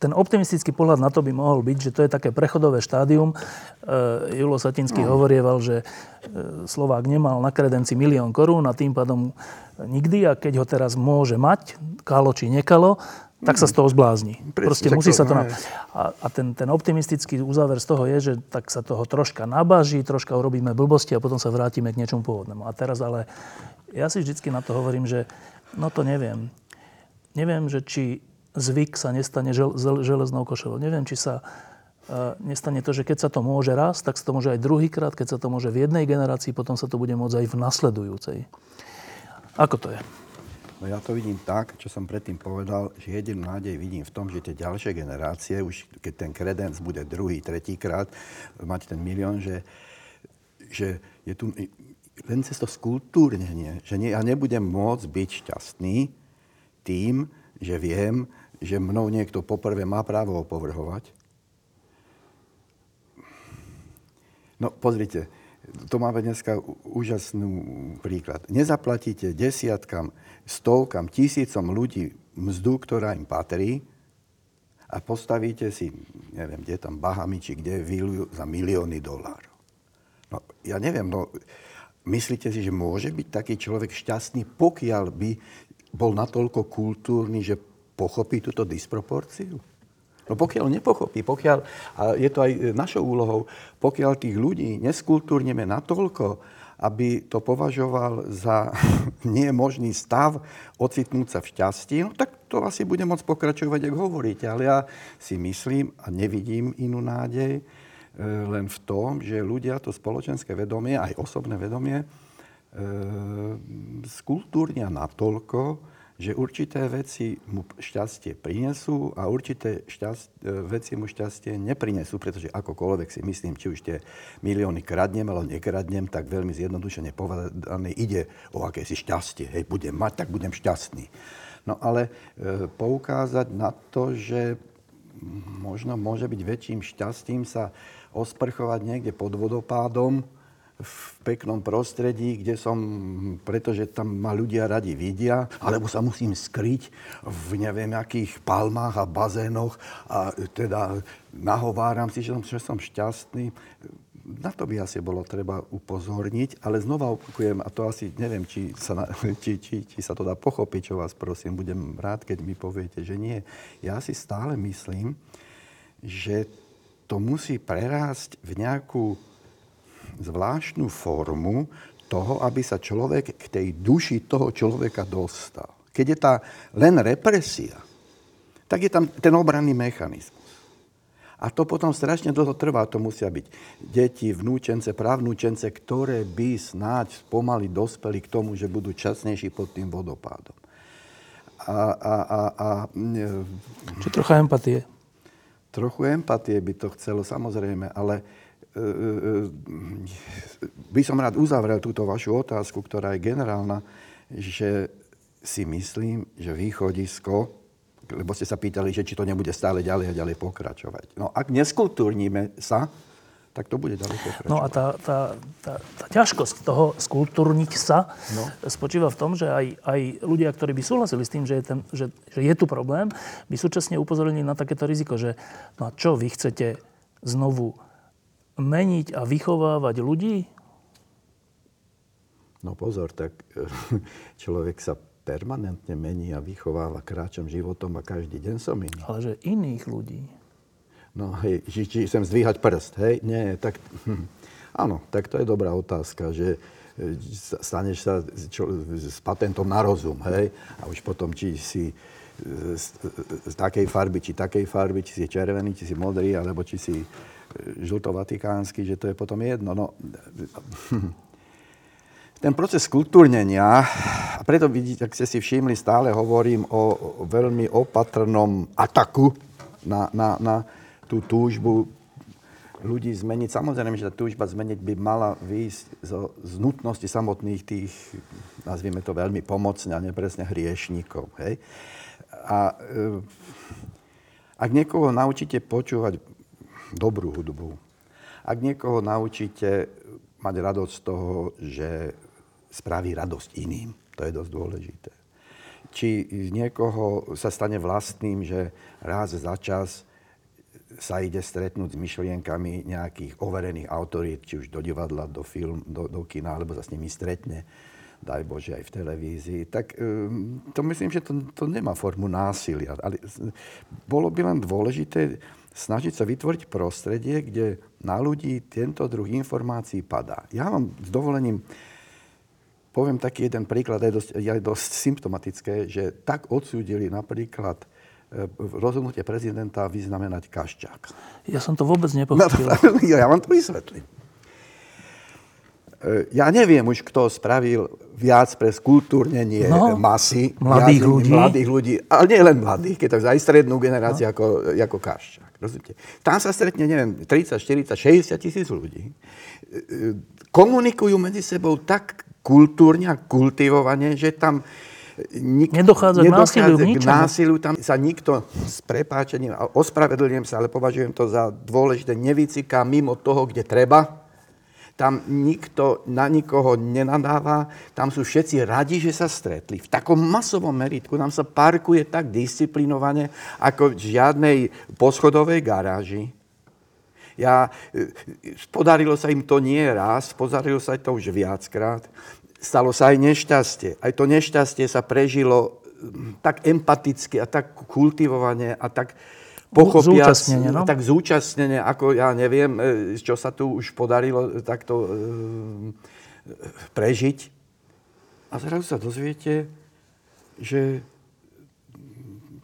ten optimistický pohľad na to by mohol byť, že to je také prechodové štádium. E, Julo Satinský no. hovorieval, že e, Slovák nemal na kredenci milión korún a tým pádom nikdy a keď ho teraz môže mať, kalo či nekalo, tak sa z toho zblázni. Proste musí sa to... Na... A, a ten, ten optimistický uzáver z toho je, že tak sa toho troška nabaží, troška urobíme blbosti a potom sa vrátime k niečomu pôvodnému. A teraz ale ja si vždycky na to hovorím, že no to neviem. Neviem, že či zvyk sa nestane žel, železnou košelou. Neviem, či sa uh, nestane to, že keď sa to môže raz, tak sa to môže aj druhýkrát, keď sa to môže v jednej generácii, potom sa to bude môcť aj v nasledujúcej. Ako to je? No ja to vidím tak, čo som predtým povedal, že jedinú nádej vidím v tom, že tie ďalšie generácie, už keď ten kredenc bude druhý, tretíkrát, mať ten milión, že, že je tu len cez to skultúrnenie, že nie, ja nebudem môcť byť šťastný tým, že viem, že mnou niekto poprvé má právo opovrhovať. No pozrite, to máme dneska úžasný príklad. Nezaplatíte desiatkam, stovkam, tisícom ľudí mzdu, ktorá im patrí a postavíte si, neviem, kde tam Bahami, či kde výlujú za milióny dolárov. No, ja neviem, no, myslíte si, že môže byť taký človek šťastný, pokiaľ by bol natoľko kultúrny, že pochopí túto disproporciu? No pokiaľ nepochopí, pokiaľ, a je to aj našou úlohou, pokiaľ tých ľudí neskultúrneme natoľko, aby to považoval za nie možný stav ocitnúť sa v šťastí, no tak to asi bude môcť pokračovať, ako hovoríte. Ale ja si myslím a nevidím inú nádej e, len v tom, že ľudia to spoločenské vedomie, aj osobné vedomie, e, skultúrnia natoľko, že určité veci mu šťastie prinesú a určité šťast, e, veci mu šťastie neprinesú, pretože akokoľvek si myslím, či už tie milióny kradnem, alebo nekradnem, tak veľmi zjednodušene povedané ide o akési šťastie. Hej, budem mať, tak budem šťastný. No ale e, poukázať na to, že možno môže byť väčším šťastím sa osprchovať niekde pod vodopádom, v peknom prostredí, kde som, pretože tam ma ľudia radi vidia, alebo sa musím skryť v neviem akých palmách a bazénoch a teda nahováram si, že som, že som šťastný. Na to by asi bolo treba upozorniť, ale znova opakujem, a to asi neviem, či sa, na, či, či, či sa to dá pochopiť, čo vás prosím, budem rád, keď mi poviete, že nie. Ja si stále myslím, že to musí prerásť v nejakú zvláštnu formu toho, aby sa človek k tej duši toho človeka dostal. Keď je tá len represia, tak je tam ten obranný mechanizmus. A to potom strašne dlho trvá. To musia byť deti, vnúčence, právnúčence, ktoré by snáď pomaly dospeli k tomu, že budú časnejší pod tým vodopádom. A, a, a, a, Čo trocha empatie? Trochu empatie by to chcelo, samozrejme, ale by som rád uzavrel túto vašu otázku, ktorá je generálna, že si myslím, že východisko lebo ste sa pýtali, že či to nebude stále ďalej a ďalej pokračovať. No ak neskultúrnime sa, tak to bude ďalej pokračovať. No a tá, tá, tá, tá ťažkosť toho skultúrniť sa no. spočíva v tom, že aj, aj ľudia, ktorí by súhlasili s tým, že je, ten, že, že je tu problém, by súčasne upozornili na takéto riziko, že no a čo vy chcete znovu meniť a vychovávať ľudí? No pozor, tak človek sa permanentne mení a vychováva kráčom životom a každý deň som iný. Ale že iných ľudí. No hej, či, či chcem zdvíhať prst, hej? Nie, tak... Hm, áno, tak to je dobrá otázka, že e, staneš sa čo, s patentom na rozum, hej? A už potom, či si z, z takej farby, či takej farby, či si červený, či si modrý, alebo či si e, žltovatikánsky, že to je potom jedno. No, ten proces kultúrnenia, a preto vidíte, ak ste si všimli, stále hovorím o veľmi opatrnom ataku na, na, na tú túžbu ľudí zmeniť. Samozrejme, že tá túžba zmeniť by mala výjsť zo, z nutnosti samotných tých, nazvime to veľmi pomocne a nepresne hriešníkov. Hej? A e, ak niekoho naučíte počúvať dobrú hudbu, ak niekoho naučíte mať radosť z toho, že spraví radosť iným. To je dosť dôležité. Či niekoho sa stane vlastným, že raz za čas sa ide stretnúť s myšlienkami nejakých overených autorít, či už do divadla, do film, do, do kina, alebo sa s nimi stretne, daj Bože, aj v televízii, tak um, to myslím, že to, to nemá formu násilia. Ale bolo by len dôležité snažiť sa vytvoriť prostredie, kde na ľudí tento druh informácií padá. Ja vám s dovolením Poviem taký jeden príklad, je dosť, je dosť symptomatické, že tak odsúdili napríklad e, rozhodnutie prezidenta vyznamenať Kaščák. Ja som to vôbec nepochopil. No, ja vám to vysvetlím. E, ja neviem už, kto spravil viac pre skultúrnenie no, masy. Mladých ľudí. Mladých ľudí. Ale nie len mladých, keď tak aj strednú generáciu no. ako, ako Kaščák. Rozumiete? Tam sa stretne, neviem, 30, 40, 60 tisíc ľudí. Komunikujú medzi sebou tak kultúrne a kultivovane, že tam nik- nedochádza, nedochádza k násiliu, k násiliu. Tam sa nikto s prepáčením, a ospravedlňujem sa, ale považujem to za dôležité, nevyciká mimo toho, kde treba. Tam nikto na nikoho nenadáva, tam sú všetci radi, že sa stretli. V takom masovom meritku tam sa parkuje tak disciplinovane, ako v žiadnej poschodovej garáži. Ja, e, podarilo sa im to nie raz, podarilo sa to už viackrát. Stalo sa aj nešťastie. Aj to nešťastie sa prežilo tak empaticky a tak kultivovane a tak pochopiac, zúčastnenie, no? tak zúčastnenie, ako ja neviem, e, čo sa tu už podarilo takto e, prežiť. A zrazu sa dozviete, že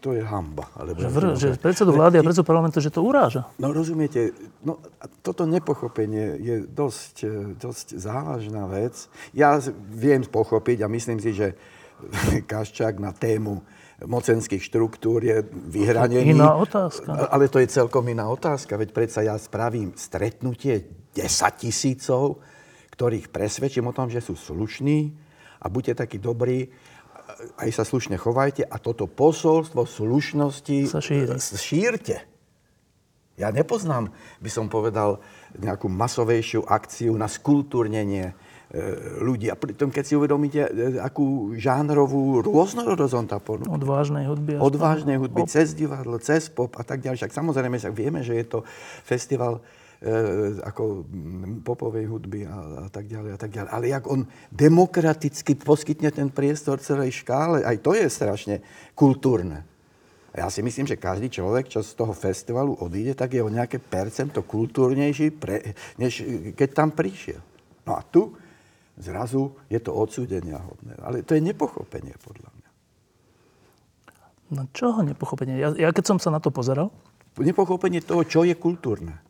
to je hamba. Alebo že, vr- že predsedu vlády a predsedu parlamentu, že to uráža. No rozumiete, no, toto nepochopenie je dosť, e, dosť závažná vec. Ja viem pochopiť a myslím si, že Kaščák na tému mocenských štruktúr je vyhranený. Iná otázka. Ale to je celkom iná otázka, veď predsa ja spravím stretnutie 10 tisícov, ktorých presvedčím o tom, že sú slušní a buďte takí dobrí, aj sa slušne chovajte a toto posolstvo slušnosti sa šíri. šírte. Ja nepoznám, by som povedal, nejakú masovejšiu akciu na skultúrnenie e, ľudí. A pritom, keď si uvedomíte, e, akú žánrovú rôznorodosť on tá ponúka. Od vážnej hudby. Od vážnej hudby, pop. cez divadlo, cez pop a tak ďalej. Však samozrejme, však vieme, že je to festival E, ako popovej hudby a, a tak ďalej a tak ďalej. Ale jak on demokraticky poskytne ten priestor celej škále, aj to je strašne kultúrne. A ja si myslím, že každý človek, čo z toho festivalu odíde, tak je o nejaké percento kultúrnejší, pre, než keď tam prišiel. No a tu zrazu je to odsúdenia hodné. Ale to je nepochopenie, podľa mňa. No čoho nepochopenie? Ja, ja keď som sa na to pozeral... Nepochopenie toho, čo je kultúrne.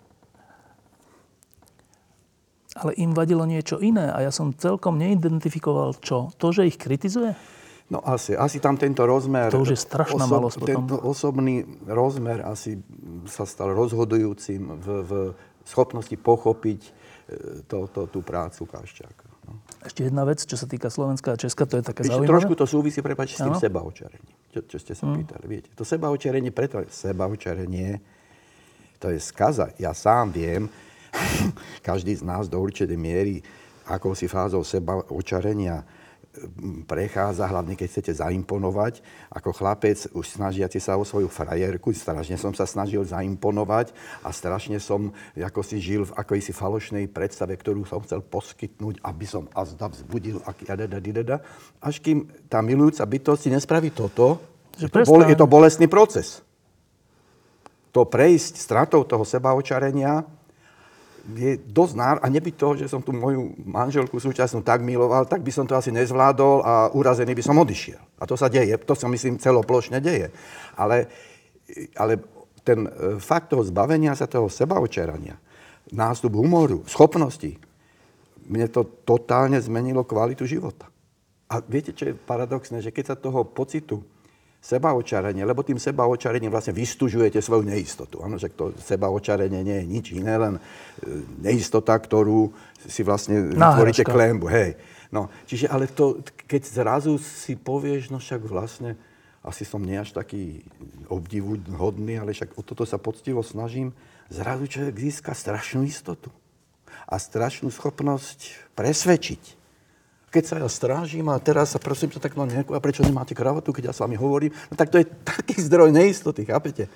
Ale im vadilo niečo iné a ja som celkom neidentifikoval čo? To, že ich kritizuje? No asi, asi tam tento rozmer... To už je strašná osob, malosť potom. Tento osobný rozmer asi sa stal rozhodujúcim v, v schopnosti pochopiť e, to, to, tú prácu Kaščáka. Ešte jedna vec, čo sa týka Slovenska a Česka, to je také zaujímavé. Trošku to súvisí, prepáč, s tým sebaočarením, čo, čo ste sa mm. pýtali. Viete, to sebaočarenie, preto sebaočarenie, to je skaza. Ja sám viem, každý z nás do určitej miery si fázou seba očarenia prechádza, hlavne keď chcete zaimponovať. Ako chlapec, už snažiate sa o svoju frajerku, strašne som sa snažil zaimponovať a strašne som ako si žil v akojsi falošnej predstave, ktorú som chcel poskytnúť, aby som azda vzbudil, až kým tá milujúca bytosť si nespraví toto, že to bol, je to bolestný proces. To prejsť stratou toho sebaočarenia je dosť nár a nebyť toho, že som tu moju manželku súčasnú tak miloval, tak by som to asi nezvládol a urazený by som odišiel. A to sa deje, to sa myslím celoplošne deje. Ale, ale ten e, fakt toho zbavenia sa toho sebaočerania, nástup humoru, schopnosti, mne to totálne zmenilo kvalitu života. A viete, čo je paradoxné, že keď sa toho pocitu sebaočarenie, lebo tým sebaočarením vlastne vystužujete svoju neistotu. Áno, že to sebaočarenie nie je nič iné, len e, neistota, ktorú si vlastne vytvoríte klembu. Hej. No, čiže ale to, keď zrazu si povieš, no však vlastne asi som nie až taký obdivuhodný, ale však o toto sa poctivo snažím, zrazu človek získa strašnú istotu a strašnú schopnosť presvedčiť keď sa ja strážim a teraz sa prosím ťa tak no nejakú, a prečo nemáte kravatu, keď ja s vami hovorím, no tak to je taký zdroj neistoty, chápete?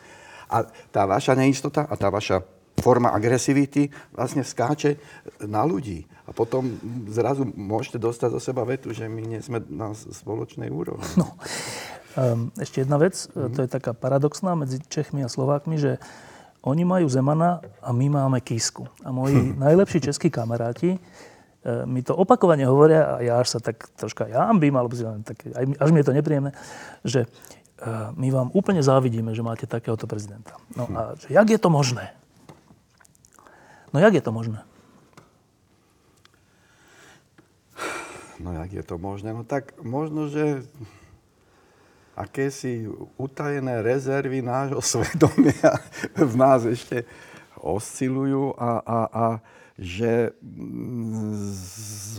A tá vaša neistota a tá vaša forma agresivity vlastne skáče na ľudí. A potom zrazu môžete dostať do seba vetu, že my nie sme na spoločnej úrovni. No. Um, ešte jedna vec, mm-hmm. to je taká paradoxná medzi Čechmi a Slovákmi, že oni majú Zemana a my máme Kisku. A moji najlepší českí kamaráti mi to opakovane hovoria a ja až sa tak troška jambím, alebo si tak, až mi je to nepríjemné, že e, my vám úplne závidíme, že máte takéhoto prezidenta. No a že jak je to možné? No jak je to možné? No jak je to možné? No tak možno, že akési utajené rezervy nášho svedomia v nás ešte oscilujú a, a, a že mm,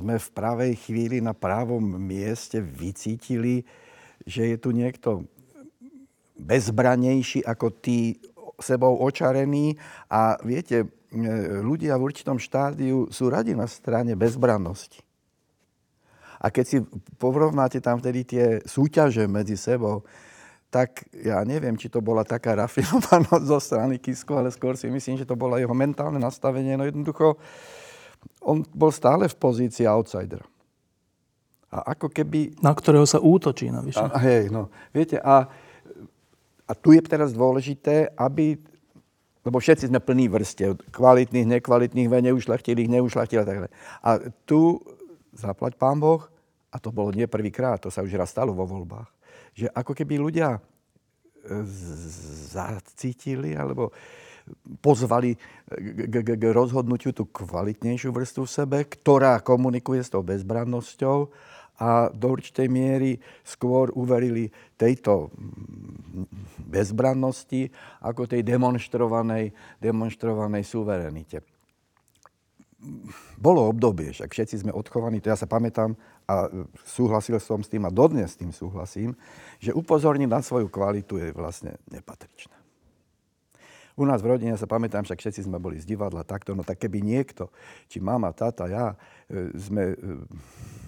sme v pravej chvíli na pravom mieste vycítili, že je tu niekto bezbranejší ako tí sebou očarení a viete, e, ľudia v určitom štádiu sú radi na strane bezbrannosti. A keď si porovnáte tam vtedy tie súťaže medzi sebou, tak ja neviem, či to bola taká rafinovanosť zo strany Kisku, ale skôr si myslím, že to bolo jeho mentálne nastavenie. No jednoducho, on bol stále v pozícii outsidera. A ako keby... Na ktorého sa útočí navyše. A, hej, no. Viete, a, a tu je teraz dôležité, aby... Lebo všetci sme plní vrstev, kvalitných, nekvalitných, neušlachtilých, neušlachtilých a tak ďalej. A tu, zaplať pán Boh, a to bolo nie prvýkrát, to sa už raz stalo vo voľbách, že ako keby ľudia e, zacítili alebo pozvali k, k rozhodnutiu tú kvalitnejšiu vrstvu v sebe, ktorá komunikuje s tou bezbrannosťou a do určitej miery skôr uverili tejto bezbrannosti ako tej demonstrovanej, demonstrovanej suverenite. Bolo obdobie, však všetci sme odchovaní, to ja sa pamätám, a súhlasil som s tým a dodnes s tým súhlasím, že upozorniť na svoju kvalitu je vlastne nepatričné. U nás v rodine sa pamätám, však všetci sme boli z divadla takto, no tak keby niekto, či mama, tata, ja, e, sme e,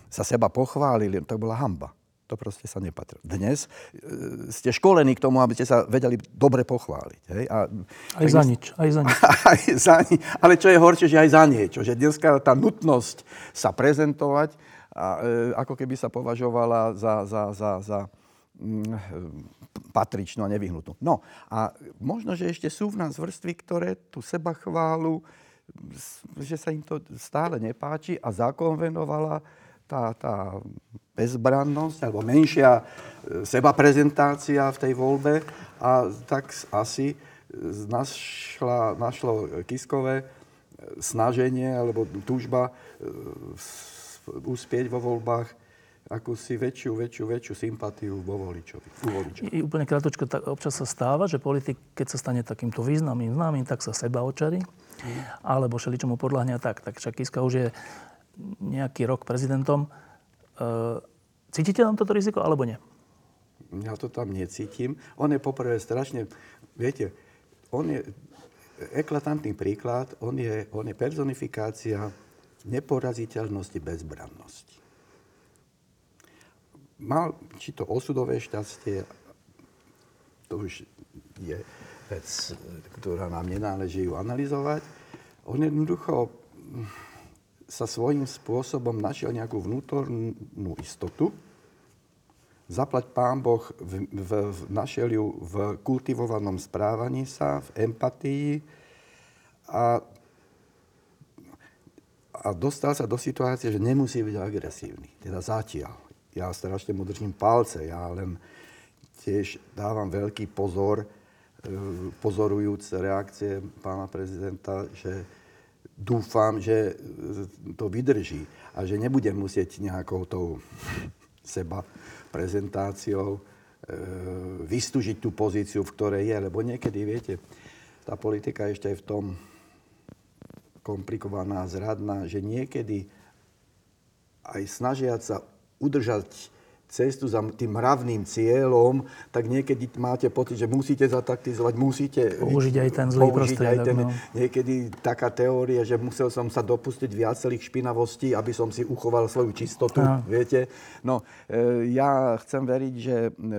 sa seba pochválili, to bola hamba. To proste sa nepatrí. Dnes e, ste školení k tomu, aby ste sa vedeli dobre pochváliť. Hej? A, aj za nič. Aj za nič. aj za nič. Ale čo je horšie, že aj za niečo. Že dneska tá nutnosť sa prezentovať a, e, ako keby sa považovala za, za, za, za mm, patričnú a nevyhnutnú. No a možno, že ešte sú v nás vrstvy, ktoré tú seba chválu, že sa im to stále nepáči a zakonvenovala tá, tá bezbrannosť alebo menšia e, seba prezentácia v tej voľbe a tak asi našla, našlo Kiskové snaženie alebo túžba uspieť vo voľbách akúsi väčšiu, väčšiu, väčšiu sympatiu vo voličovi. I úplne krátko, tak občas sa stáva, že politik, keď sa stane takýmto významným známym, tak sa seba očarí, mm. alebo všeličomu podľahne tak. Tak však Kiska už je nejaký rok prezidentom. E, cítite tam toto riziko, alebo nie? Ja to tam necítim. On je poprvé strašne, viete, on je eklatantný príklad, on je, on je personifikácia neporaziteľnosti, bezbrannosti mal či to osudové šťastie, to už je vec, ktorá nám nenáleží ju analyzovať. On jednoducho sa svojím spôsobom našiel nejakú vnútornú istotu. Zaplať pán Boh v, v, v, našiel ju v kultivovanom správaní sa, v empatii a, a dostal sa do situácie, že nemusí byť agresívny. Teda zatiaľ ja strašne mu držím palce, ja len tiež dávam veľký pozor, e, pozorujúc reakcie pána prezidenta, že dúfam, že to vydrží a že nebudem musieť nejakou tou seba prezentáciou e, vystúžiť tú pozíciu, v ktorej je. Lebo niekedy, viete, tá politika ešte je v tom komplikovaná, zradná, že niekedy aj snažiať sa udržať cestu za tým hravným cieľom, tak niekedy máte pocit, že musíte zataktizovať, musíte... Použiť aj ten zlý prostriedok. Aj ten, no. Niekedy taká teória, že musel som sa dopustiť viacerých špinavostí, aby som si uchoval svoju čistotu, no. viete. No, e, ja chcem veriť, že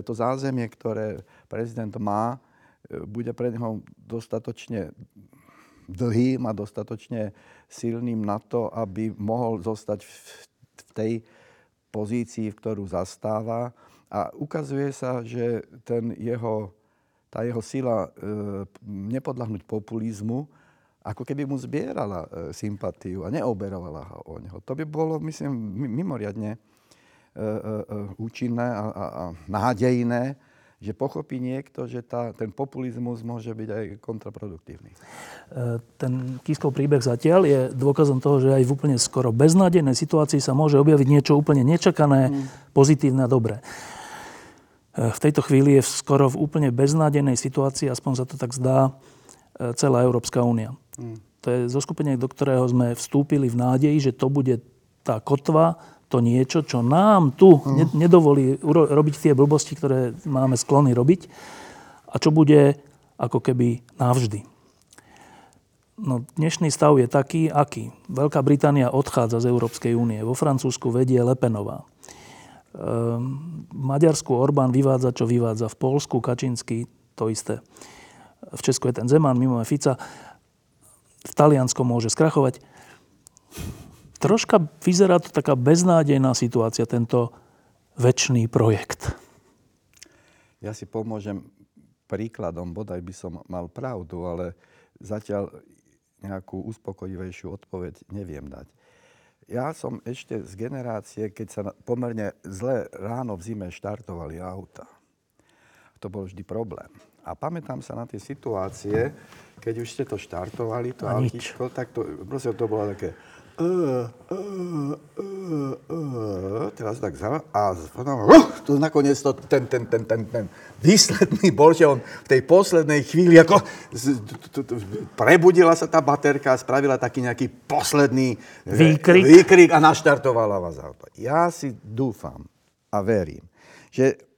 to zázemie, ktoré prezident má, e, bude pre neho dostatočne dlhým a dostatočne silným na to, aby mohol zostať v, v tej pozícii, v ktorú zastáva. A ukazuje sa, že ten jeho, tá jeho sila e, nepodľahnuť populizmu, ako keby mu zbierala e, sympatiu a neoberovala ho o neho. To by bolo, myslím, mimoriadne e, e, e, účinné a, a, a nádejné, že pochopí niekto, že tá, ten populizmus môže byť aj kontraproduktívny. E, ten Kiskov príbeh zatiaľ je dôkazom toho, že aj v úplne skoro beznádejnej situácii sa môže objaviť niečo úplne nečakané, mm. pozitívne a dobré. E, v tejto chvíli je skoro v úplne beznádejnej situácii, aspoň sa to tak zdá, e, celá Európska únia. Mm. To je zoskupenie, do ktorého sme vstúpili v nádeji, že to bude tá kotva, to niečo, čo nám tu mm. nedovolí robiť tie blbosti, ktoré máme sklony robiť a čo bude ako keby navždy. No, dnešný stav je taký, aký. Veľká Británia odchádza z Európskej únie. Vo Francúzsku vedie Lepenová. Ehm, Maďarsku Orbán vyvádza, čo vyvádza. V Polsku Kačinsky to isté. V Česku je ten Zeman, mimo je Fica. V Taliansku môže skrachovať troška vyzerá to taká beznádejná situácia, tento väčší projekt. Ja si pomôžem príkladom, bodaj by som mal pravdu, ale zatiaľ nejakú uspokojivejšiu odpoveď neviem dať. Ja som ešte z generácie, keď sa pomerne zle ráno v zime štartovali auta. To bol vždy problém. A pamätám sa na tie situácie, keď už ste to štartovali, to autičko, tak to, proste to bolo také teraz tak za... A potom, uh, to nakoniec to, ten, ten, ten, ten, ten výsledný bol, že on v tej poslednej chvíli ako prebudila sa tá baterka a spravila taký nejaký posledný výkrik, výkrik a naštartovala vás auto. Ja si dúfam a verím, že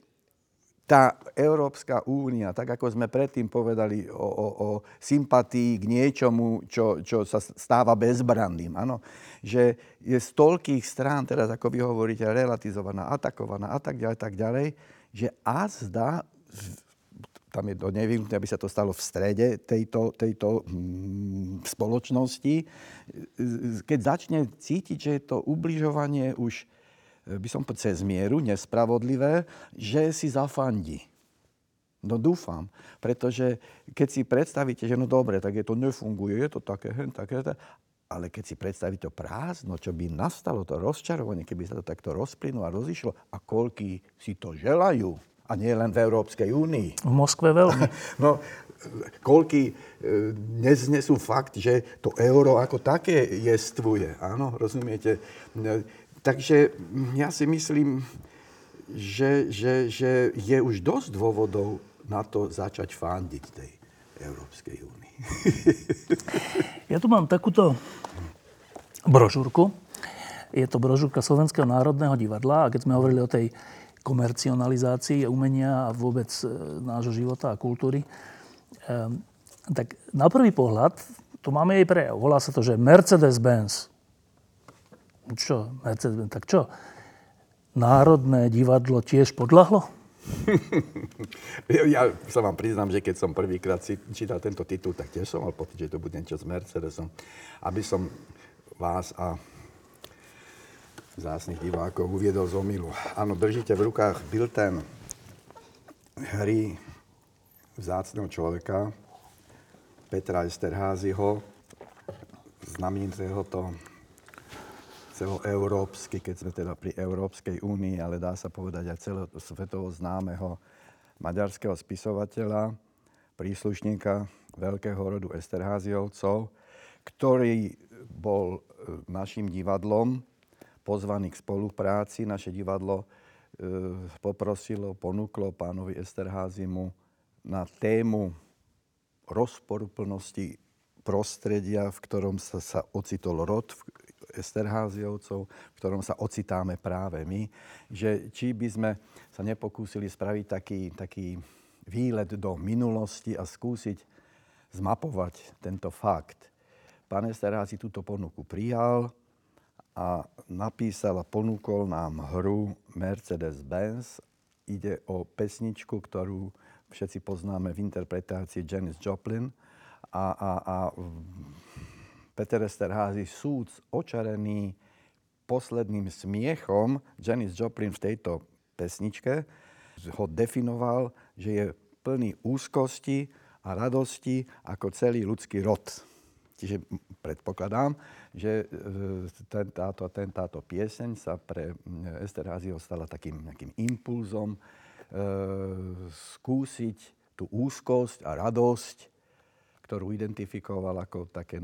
tá Európska únia, tak ako sme predtým povedali o, o, o sympatii k niečomu, čo, čo sa stáva bezbranným, áno, že je z toľkých strán, teraz ako vy hovoríte, relatizovaná, atakovaná a tak ďalej, tak ďalej, že a tam je to nevyhnutné, aby sa to stalo v strede tejto, tejto mm, spoločnosti, keď začne cítiť, že je to ubližovanie už by som povedal, cez mieru, nespravodlivé, že si zafandí. No dúfam, pretože keď si predstavíte, že no dobre, tak je to nefunguje, je to také, hen, také, ale keď si predstaví to prázdno, čo by nastalo, to rozčarovanie, keby sa to takto rozplynulo a rozišlo a koľky si to želajú, a nie len v Európskej únii. V Moskve veľmi. No, koľky e, neznesú fakt, že to euro ako také jestvuje. Áno, rozumiete? E, takže ja si myslím, že, že, že je už dosť dôvodov na to začať fandiť tej Európskej únii. ja tu mám takúto brožúrku. Je to brožúrka Slovenského národného divadla a keď sme hovorili o tej komercionalizácii umenia a vôbec e, nášho života a kultúry, Ehm, tak na prvý pohľad, tu máme jej prejav. Volá sa to, že Mercedes-Benz. Čo? Mercedes-Benz. Tak čo? Národné divadlo tiež podľahlo? ja sa vám priznám, že keď som prvýkrát čítal tento titul, tak tiež som mal pocit, že to bude niečo s Mercedesom. Aby som vás a zásnych divákov uviedol z omilu. Áno, držíte v rukách bilten hry vzácného človeka, Petra Esterházyho, znamenitého to celoeurópsky, keď sme teda pri Európskej únii, ale dá sa povedať aj celosvetovo známeho maďarského spisovateľa, príslušníka veľkého rodu Esterháziovcov, ktorý bol e, našim divadlom pozvaný k spolupráci. Naše divadlo e, poprosilo, ponúklo pánovi Esterházimu na tému rozporuplnosti prostredia, v ktorom sa, sa ocitol rod Esterháziovcov, v ktorom sa ocitáme práve my, že či by sme sa nepokúsili spraviť taký, taký výlet do minulosti a skúsiť zmapovať tento fakt. Pán Esterházy túto ponuku prijal a napísal a ponúkol nám hru Mercedes-Benz. Ide o pesničku, ktorú všetci poznáme v interpretácii Janis Joplin. A, a, a Peter Esterházy, súd očarený posledným smiechom Janis Joplin v tejto pesničke, ho definoval, že je plný úzkosti a radosti ako celý ľudský rod. Čiže predpokladám, že e, ten, táto, ten, táto pieseň sa pre Esterházyho stala takým nejakým impulzom, E, skúsiť tú úzkosť a radosť, ktorú identifikoval ako také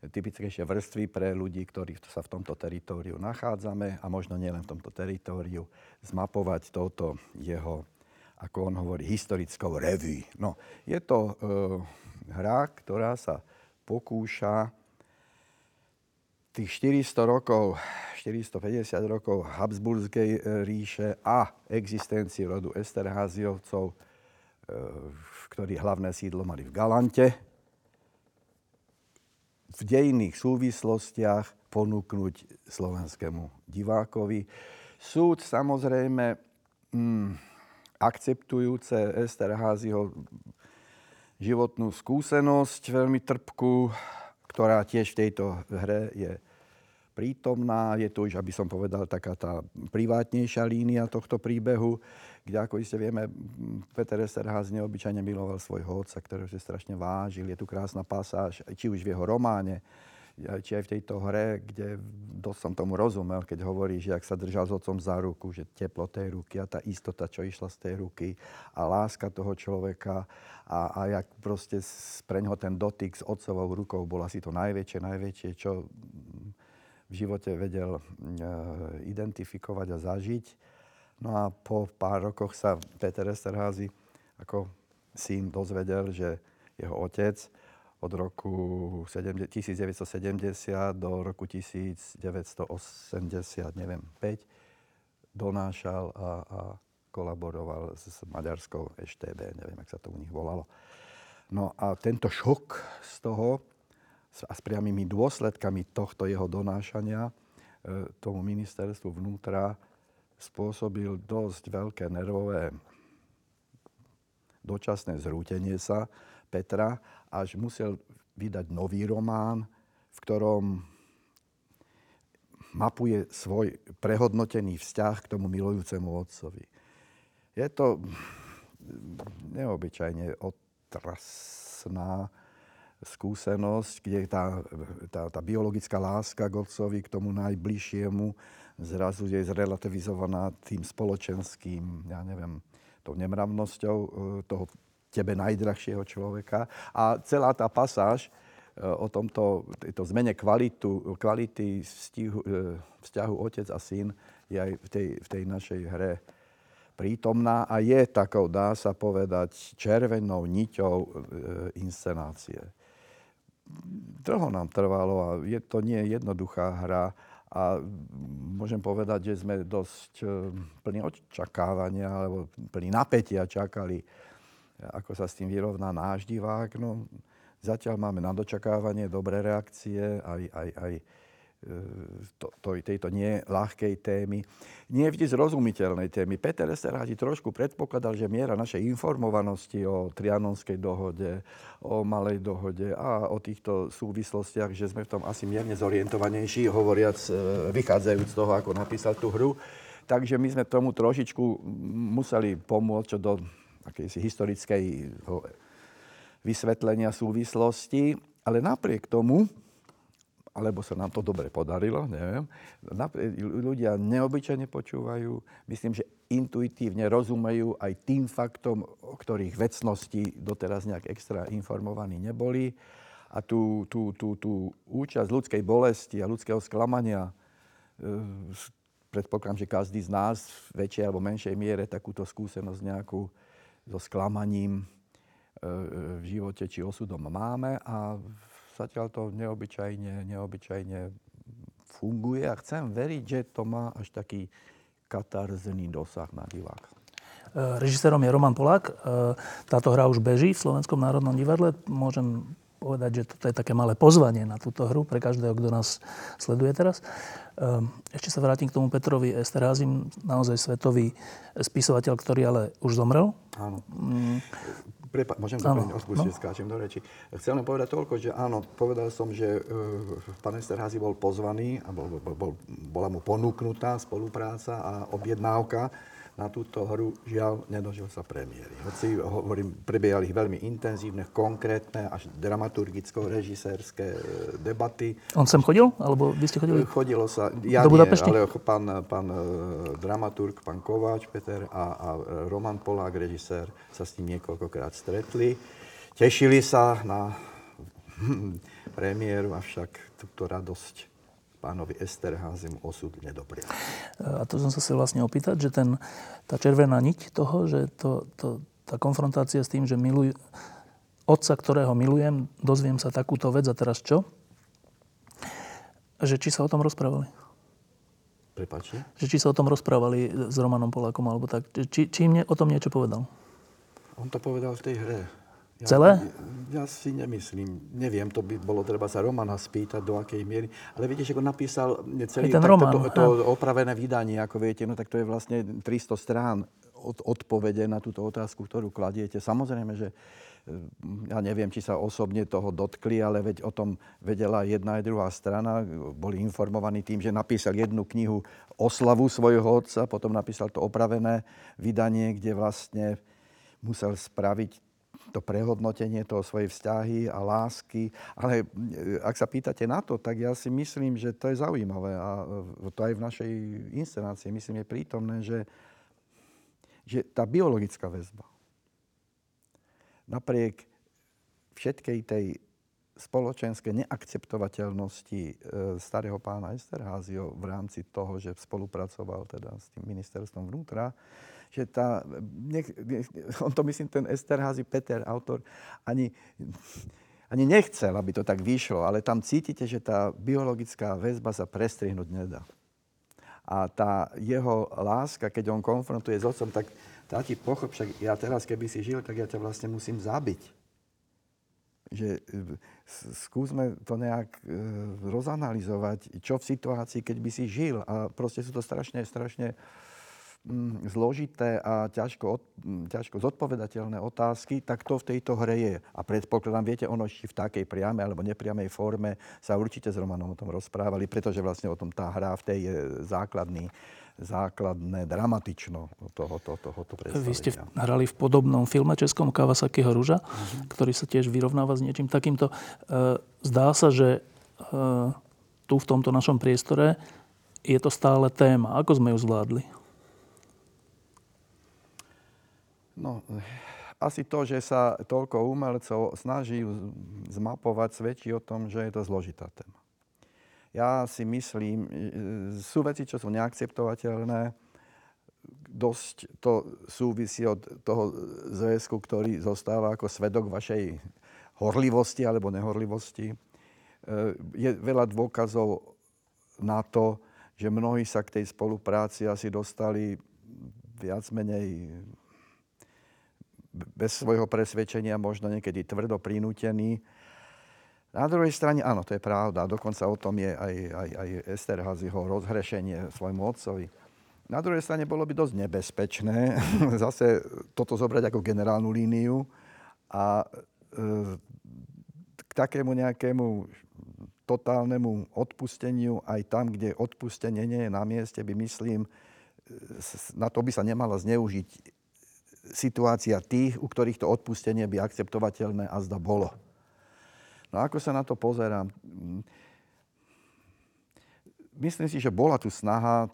najtypickejšie vrstvy pre ľudí, ktorí sa v tomto teritóriu nachádzame a možno nielen v tomto teritóriu, zmapovať touto jeho, ako on hovorí, historickou revy. No, je to e, hra, ktorá sa pokúša tých 400 rokov 450 rokov Habsburskej e, ríše a existencii rodu Esterháziovcov, e, ktorí hlavné sídlo mali v Galante, v dejných súvislostiach ponúknuť slovenskému divákovi. Súd samozrejme mm, akceptujúce Esterházyho životnú skúsenosť, veľmi trpkú, ktorá tiež v tejto hre je prítomná. Je tu už, aby som povedal, taká tá privátnejšia línia tohto príbehu, kde, ako iste vieme, Peter Esterház neobyčajne miloval svojho otca, ktorého si strašne vážil. Je tu krásna pasáž, či už v jeho románe, či aj v tejto hre, kde dosť som tomu rozumel, keď hovorí, že ak sa držal s otcom za ruku, že teplo tej ruky a tá istota, čo išla z tej ruky a láska toho človeka a, a jak proste pre ňoho ten dotyk s otcovou rukou bol asi to najväčšie, najväčšie, čo v živote vedel e, identifikovať a zažiť. No a po pár rokoch sa Peter Esterházy ako syn dozvedel, že jeho otec od roku 1970 do roku 1980, neviem, 5, donášal a, a kolaboroval s maďarskou EŠTB, neviem, ak sa to u nich volalo. No a tento šok z toho a s priamými dôsledkami tohto jeho donášania e, tomu ministerstvu vnútra spôsobil dosť veľké nervové dočasné zrútenie sa Petra, až musel vydať nový román, v ktorom mapuje svoj prehodnotený vzťah k tomu milujúcemu otcovi. Je to neobyčajne otrasná skúsenosť, kde tá, tá, tá biologická láska k otcovi, k tomu najbližšiemu, zrazu je zrelativizovaná tým spoločenským, ja neviem, tou nemravnosťou e, toho tebe najdrahšieho človeka. A celá tá pasáž e, o tomto, tejto zmene kvalitu, kvality vzťahu, e, vzťahu otec a syn je aj v tej, v tej našej hre prítomná a je takou, dá sa povedať, červenou niťou inscenácie dlho nám trvalo a je to nie jednoduchá hra a môžem povedať, že sme dosť e, plní očakávania alebo plní napätia čakali, ako sa s tým vyrovná náš divák. No, zatiaľ máme na dočakávanie dobré reakcie, aj, aj, aj to, to, tejto ľahkej témy. Nie vždy zrozumiteľnej témy. Peter Esterházy trošku predpokladal, že miera našej informovanosti o Trianonskej dohode, o Malej dohode a o týchto súvislostiach, že sme v tom asi mierne zorientovanejší, hovoriac, e, vychádzajúc z toho, ako napísal tú hru. Takže my sme tomu trošičku museli pomôcť čo do akejsi historickej vysvetlenia súvislosti. Ale napriek tomu, alebo sa nám to dobre podarilo, neviem. Ľudia neobyčajne počúvajú, myslím, že intuitívne rozumejú aj tým faktom, o ktorých vecnosti doteraz nejak extra informovaní neboli. A tú, tú, tú, tú účasť ľudskej bolesti a ľudského sklamania, e, predpokladám, že každý z nás v väčšej alebo menšej miere takúto skúsenosť nejakú so sklamaním e, v živote či osudom máme a zatiaľ to neobyčajne, neobyčajne funguje a chcem veriť, že to má až taký katarzný dosah na diváka. E, režisérom je Roman Polák. E, táto hra už beží v Slovenskom národnom divadle. Môžem povedať, že toto je také malé pozvanie na túto hru pre každého, kto nás sleduje teraz. E, ešte sa vrátim k tomu Petrovi Esterházim, naozaj svetový spisovateľ, ktorý ale už zomrel. Áno. Prepa- môžem odpustite, no. skáčem do reči. Chcem len povedať toľko, že áno, povedal som, že uh, pán Esterházy bol pozvaný a bol, bol, bol, bola mu ponúknutá spolupráca a objednávka na túto hru, žiaľ, nedožil sa premiéry. Hoci, hovorím, prebiehali veľmi intenzívne, konkrétne, až dramaturgicko-režisérske e, debaty. On sem chodil? Alebo vy ste chodili? Chodilo sa, ja Do nie, ale pán, pán e, dramaturg, pán Kováč, Peter a, a Roman Polák, režisér, sa s ním niekoľkokrát stretli. Tešili sa na premiéru, avšak túto radosť pánovi Esterházimu osud nedoprial. A to som sa chcel vlastne opýtať, že ten, tá červená niť toho, že to, to, tá konfrontácia s tým, že miluj, otca, ktorého milujem, dozviem sa takúto vec a teraz čo? Že či sa o tom rozprávali? Prepačte? Že či sa o tom rozprávali s Romanom Polákom, alebo tak. Či, či im o tom niečo povedal? On to povedal v tej hre. Celé? Ja si nemyslím. Neviem, to by bolo treba sa Romana spýtať, do akej miery. Ale viete, že on napísal celý Roman, to, to, to opravené vydanie, ako viete, no tak to je vlastne 300 strán od, odpovede na túto otázku, ktorú kladiete. Samozrejme, že mm, ja neviem, či sa osobne toho dotkli, ale veď o tom vedela jedna aj druhá strana. Boli informovaní tým, že napísal jednu knihu oslavu svojho otca, potom napísal to opravené vydanie, kde vlastne musel spraviť to prehodnotenie toho svojej vzťahy a lásky. Ale e, ak sa pýtate na to, tak ja si myslím, že to je zaujímavé a e, to aj v našej inscenácii, myslím, je prítomné, že, že tá biologická väzba napriek všetkej tej spoločenskej neakceptovateľnosti e, starého pána Esterházio v rámci toho, že spolupracoval teda s tým ministerstvom vnútra, že tá, nech, on to myslím, ten Esterházy Peter, autor, ani, ani nechcel, aby to tak vyšlo, ale tam cítite, že tá biologická väzba sa prestrihnúť nedá. A tá jeho láska, keď on konfrontuje s otcom, tak tá ti pochop, však ja teraz, keby si žil, tak ja ťa vlastne musím zabiť. Že skúsme to nejak e, rozanalizovať, čo v situácii, keď by si žil. A proste sú to strašne, strašne zložité a ťažko, ťažko zodpovedateľné otázky, tak to v tejto hre je. A predpokladám, viete, ono či v takej priamej alebo nepriamej forme sa určite s Romanom o tom rozprávali, pretože vlastne o tom tá hra v tej je základný, základné, dramatično tohoto, tohoto predstavenia. Vy ste hrali v podobnom filme českom Kawasakiho Ruža, uh-huh. ktorý sa tiež vyrovnáva s niečím takýmto. E, zdá sa, že e, tu v tomto našom priestore je to stále téma. Ako sme ju zvládli? No, asi to, že sa toľko umelcov snaží zmapovať, svedčí o tom, že je to zložitá téma. Ja si myslím, sú veci, čo sú neakceptovateľné. Dosť to súvisí od toho zväzku, ktorý zostáva ako svedok vašej horlivosti alebo nehorlivosti. E, je veľa dôkazov na to, že mnohí sa k tej spolupráci asi dostali viac menej bez svojho presvedčenia, možno niekedy tvrdo prinútení na druhej strane, áno, to je pravda. Dokonca o tom je aj, aj, aj Esterhazyho rozhrešenie svojmu otcovi. Na druhej strane bolo by dosť nebezpečné zase toto zobrať ako generálnu líniu a e, k takému nejakému totálnemu odpusteniu aj tam, kde odpustenie nie je na mieste, by myslím, na to by sa nemala zneužiť situácia tých, u ktorých to odpustenie by akceptovateľné a zda bolo. No ako sa na to pozerám? Myslím si, že bola tu snaha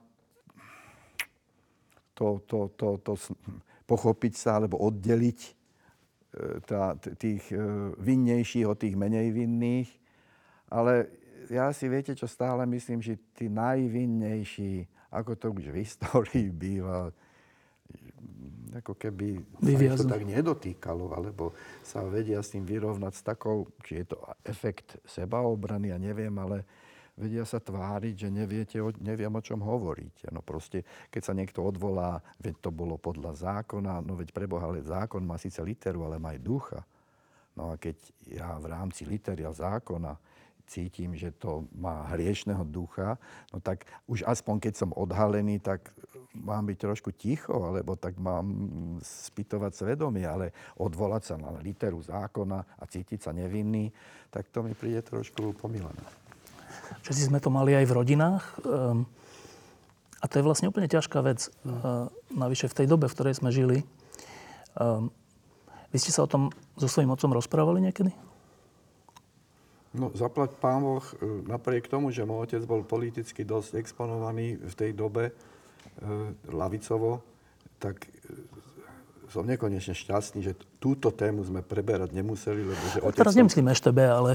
to, to, to, to pochopiť sa alebo oddeliť e, tá, tých e, vinnejších od tých menej vinných. Ale ja si viete, čo stále myslím, že tí najvinnejší, ako to už v histórii býva, ako keby sa to tak nedotýkalo, alebo sa vedia s tým vyrovnať s takou, či je to efekt sebaobrany, ja neviem, ale vedia sa tváriť, že neviete, neviem, o čom hovoríte. No proste, keď sa niekto odvolá, veď to bolo podľa zákona, no veď preboha, ale zákon má síce literu, ale má aj ducha. No a keď ja v rámci literia zákona cítim, že to má hriešného ducha, no tak už aspoň keď som odhalený, tak mám byť trošku ticho, alebo tak mám spýtovať svedomie, ale odvolať sa na literu zákona a cítiť sa nevinný, tak to mi príde trošku pomilené. Všetci sme to mali aj v rodinách. Um, a to je vlastne úplne ťažká vec. Uh, navyše v tej dobe, v ktorej sme žili. Um, vy ste sa o tom so svojím otcom rozprávali niekedy? No, zaplať pán Boh, e, napriek tomu, že môj otec bol politicky dosť exponovaný v tej dobe, lavicovo, tak e, som nekonečne šťastný, že túto tému sme preberať nemuseli, lebo že otec... Teraz som... nemyslím EŠTB, ale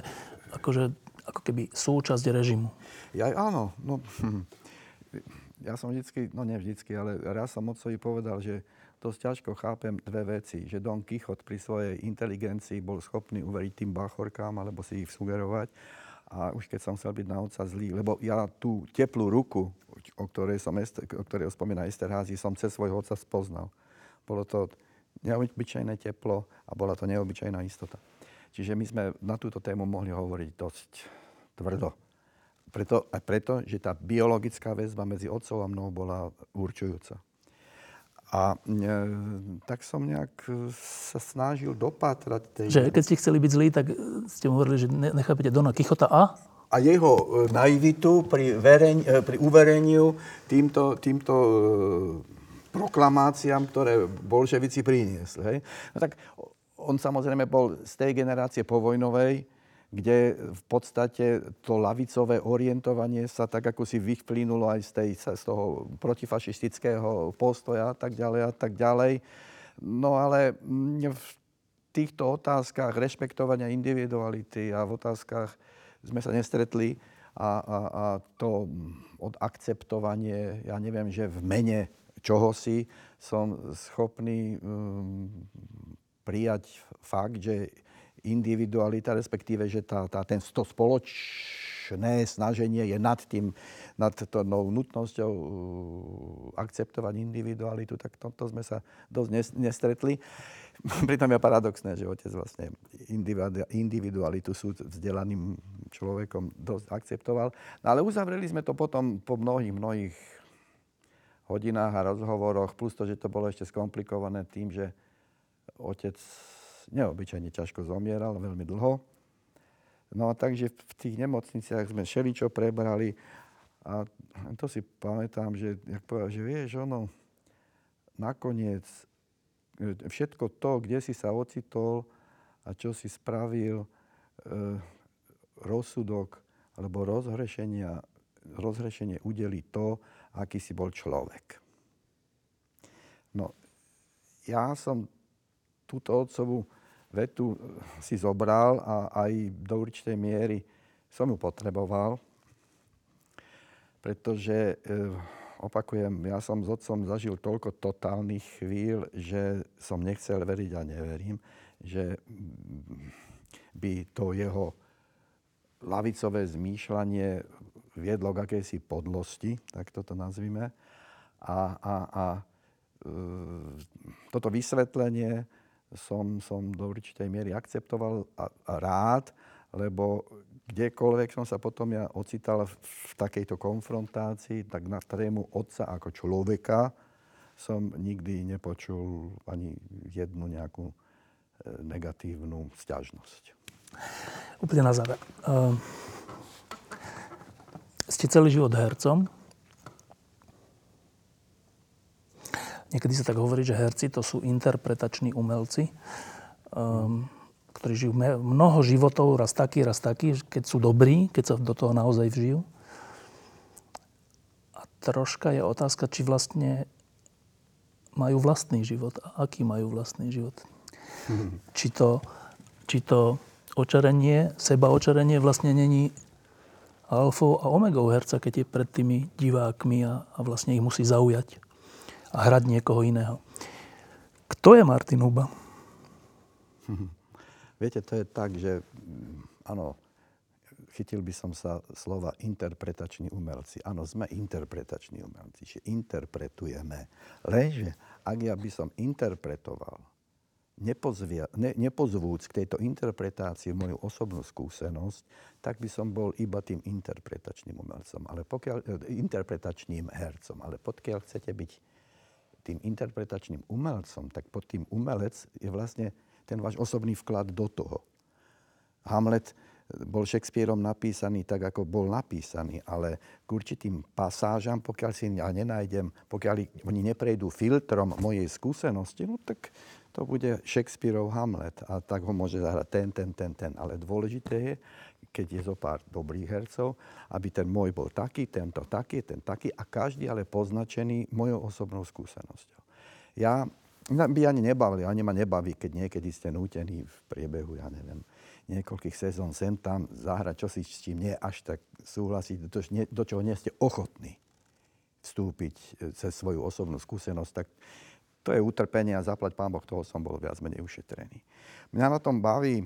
akože, ako keby súčasť režimu. Ja áno, no, hm, ja som vždycky, no nie vždycky, ale raz som otcovi povedal, že dosť ťažko chápem dve veci. Že Don Kichot pri svojej inteligencii bol schopný uveriť tým bachorkám alebo si ich sugerovať. A už keď som chcel byť na otca zlý, lebo ja tú teplú ruku, o ktorej, som, o ktorej spomína Esterházy, som cez svojho otca spoznal. Bolo to neobyčajné teplo a bola to neobyčajná istota. Čiže my sme na túto tému mohli hovoriť dosť tvrdo. Preto, aj preto, že tá biologická väzba medzi otcom a mnou bola určujúca. A e, tak som nejak e, sa snažil dopatrať tej... Že keď ste chceli byť zlí, tak e, ste mu hovorili, že nechápete Dona Kichota a? A jeho e, naivitu pri, vereň, pri uvereniu týmto, týmto proklamáciám, ktoré bolševici priniesli. Hej? No tak on samozrejme bol z tej generácie povojnovej, kde v podstate to lavicové orientovanie sa tak ako si vyplynulo aj z, tej, z toho protifašistického postoja a tak ďalej a tak ďalej. No ale v týchto otázkach rešpektovania individuality a v otázkach sme sa nestretli a, a, a to odakceptovanie, ja neviem, že v mene čohosi som schopný um, prijať fakt, že individualita, respektíve, že tá, tá, ten, to spoločné snaženie je nad tým, nad tou nutnosťou uh, akceptovať individualitu, tak tomto sme sa dosť nestretli. Pritom je paradoxné, že otec vlastne individualitu sú vzdelaným človekom dosť akceptoval. No ale uzavreli sme to potom po mnohých, mnohých hodinách a rozhovoroch, plus to, že to bolo ešte skomplikované tým, že otec neobyčajne ťažko zomieral, veľmi dlho. No a takže v tých nemocniciach sme šeličo prebrali A to si pamätám, že, jak povedal, že vieš, ono, nakoniec e, všetko to, kde si sa ocitol a čo si spravil, e, rozsudok alebo rozhrešenia, rozhrešenie udeli to, aký si bol človek. No, ja som túto otcovú vetu si zobral a aj do určitej miery som ju potreboval, pretože, e, opakujem, ja som s otcom zažil toľko totálnych chvíľ, že som nechcel veriť a neverím, že by to jeho lavicové zmýšľanie viedlo k akejsi podlosti, tak toto nazvime. A, a, a e, toto vysvetlenie som, som do určitej miery akceptoval a, a rád, lebo kdekoľvek som sa potom ja ocital v, v takejto konfrontácii, tak na tému otca ako človeka som nikdy nepočul ani jednu nejakú e, negatívnu sťažnosť. Úplne na záver. Uh, ste celý život hercom. Niekedy sa tak hovorí, že herci to sú interpretační umelci. Um, ktorí žijú mnoho životov, raz taký, raz taký, keď sú dobrí, keď sa do toho naozaj vžijú. A troška je otázka, či vlastne majú vlastný život a aký majú vlastný život. Hmm. Či, to, či to očarenie, seba očarenie vlastne není alfou a omegou herca, keď je pred tými divákmi a, a vlastne ich musí zaujať a hrať niekoho iného. Kto je Martin Huba? Viete, to je tak, že mm, áno, chytil by som sa slova interpretační umelci. Áno, sme interpretační umelci, že interpretujeme. Lenže ak ja by som interpretoval, nepozvia, ne, nepozvúc k tejto interpretácii moju osobnú skúsenosť, tak by som bol iba tým interpretačným umelcom, ale pokiaľ, e, interpretačným hercom. Ale pokiaľ chcete byť tým interpretačným umelcom, tak pod tým umelec je vlastne ten váš osobný vklad do toho. Hamlet bol Shakespeareom napísaný tak, ako bol napísaný, ale k určitým pasážam, pokiaľ si ja nenájdem, pokiaľ oni neprejdú filtrom mojej skúsenosti, no tak to bude Shakespeareov Hamlet a tak ho môže zahrať ten, ten, ten, ten. Ale dôležité je, keď je zo pár dobrých hercov, aby ten môj bol taký, tento taký, ten taký a každý ale poznačený mojou osobnou skúsenosťou. Ja by ani nebavili, ani ma nebaví, keď niekedy ste nútení v priebehu, ja neviem, niekoľkých sezón sem tam zahrať čosi, s čím nie až tak súhlasiť, do, do čoho nie ste ochotní vstúpiť e, cez svoju osobnú skúsenosť, tak to je utrpenie a zaplať pán Boh, toho som bol viac menej ušetrený. Mňa na tom baví, e,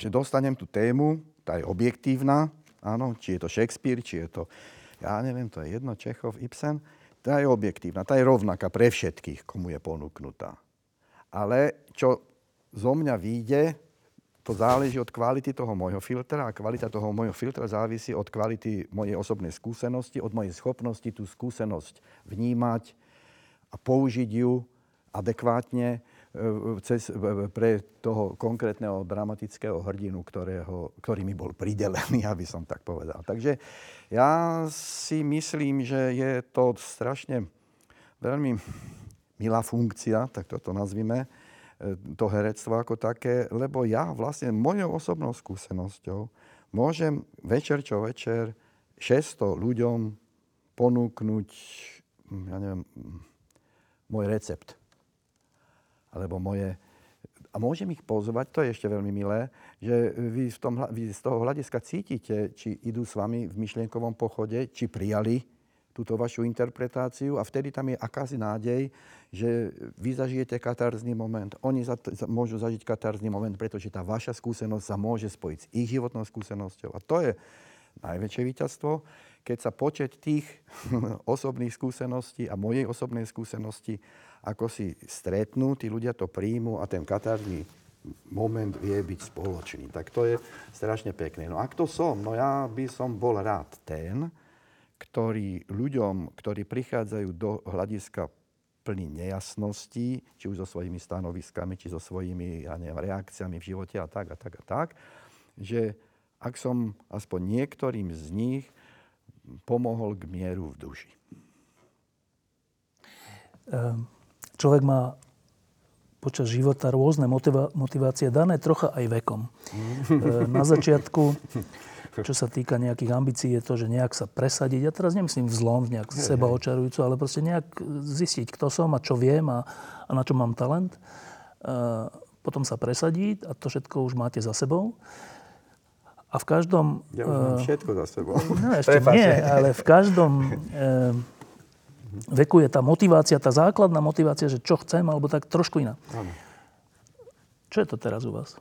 že dostanem tú tému, tá je objektívna, áno, či je to Shakespeare, či je to, ja neviem, to je jedno, Čechov, Ibsen, tá je objektívna, tá je rovnaká pre všetkých, komu je ponúknutá. Ale čo zo mňa vyjde, to záleží od kvality toho môjho filtra a kvalita toho môjho filtra závisí od kvality mojej osobnej skúsenosti, od mojej schopnosti tú skúsenosť vnímať a použiť ju adekvátne cez, pre toho konkrétneho dramatického hrdinu, ktorého, ktorý mi bol pridelený, aby som tak povedal. Takže ja si myslím, že je to strašne veľmi milá funkcia, tak toto nazvime, e, to herectvo ako také, lebo ja vlastne mojou osobnou skúsenosťou môžem večer čo večer 600 ľuďom ponúknuť, ja neviem, môj recept alebo moje... A môžem ich pozvať, to je ešte veľmi milé, že vy, v tom, vy z toho hľadiska cítite, či idú s vami v myšlienkovom pochode, či prijali túto vašu interpretáciu a vtedy tam je akási nádej, že vy zažijete katarzný moment, oni za, za, môžu zažiť katarzný moment, pretože tá vaša skúsenosť sa môže spojiť s ich životnou skúsenosťou. A to je najväčšie víťazstvo, keď sa počet tých osobných skúseností a mojej osobnej skúsenosti ako si stretnú, tí ľudia to príjmu a ten katárny moment vie byť spoločný. Tak to je strašne pekné. No a kto som? No ja by som bol rád ten, ktorý ľuďom, ktorí prichádzajú do hľadiska plný nejasností, či už so svojimi stanoviskami, či so svojimi ja neviem, reakciami v živote a tak a tak a tak, že ak som aspoň niektorým z nich pomohol k mieru v duši. Ehm, človek má počas života rôzne motiva- motivácie, dané trocha aj vekom. Ehm, na začiatku, čo sa týka nejakých ambícií, je to, že nejak sa presadiť. Ja teraz nemyslím vzlom, nejak seba očarujúco, ale proste nejak zistiť, kto som a čo viem a, a na čo mám talent. Ehm, potom sa presadiť a to všetko už máte za sebou. A v každom... Ja už mám všetko za sebou. No ešte nie, ale v každom veku je tá motivácia, tá základná motivácia, že čo chcem, alebo tak trošku iná. Áno. Čo je to teraz u vás?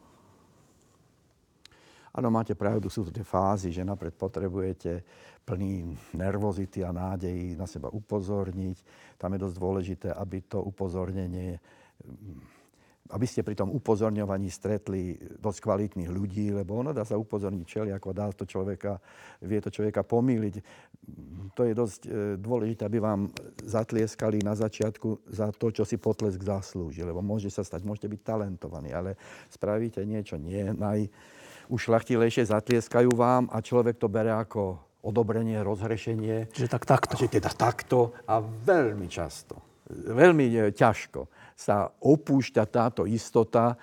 Áno, máte pravdu, sú to tie fázy, že napred potrebujete plný nervozity a nádejí na seba upozorniť. Tam je dosť dôležité, aby to upozornenie aby ste pri tom upozorňovaní stretli dosť kvalitných ľudí, lebo ono dá sa upozorniť čeli, ako dá to človeka, vie to človeka pomýliť. To je dosť e, dôležité, aby vám zatlieskali na začiatku za to, čo si potlesk zaslúži, lebo môže sa stať, môžete byť talentovaní, ale spravíte niečo nie, naj ušlachtilejšie zatlieskajú vám a človek to bere ako odobrenie, rozhrešenie. Čiže tak takto. Čiže teda takto a veľmi často, veľmi e, ťažko sa opúšťa táto istota,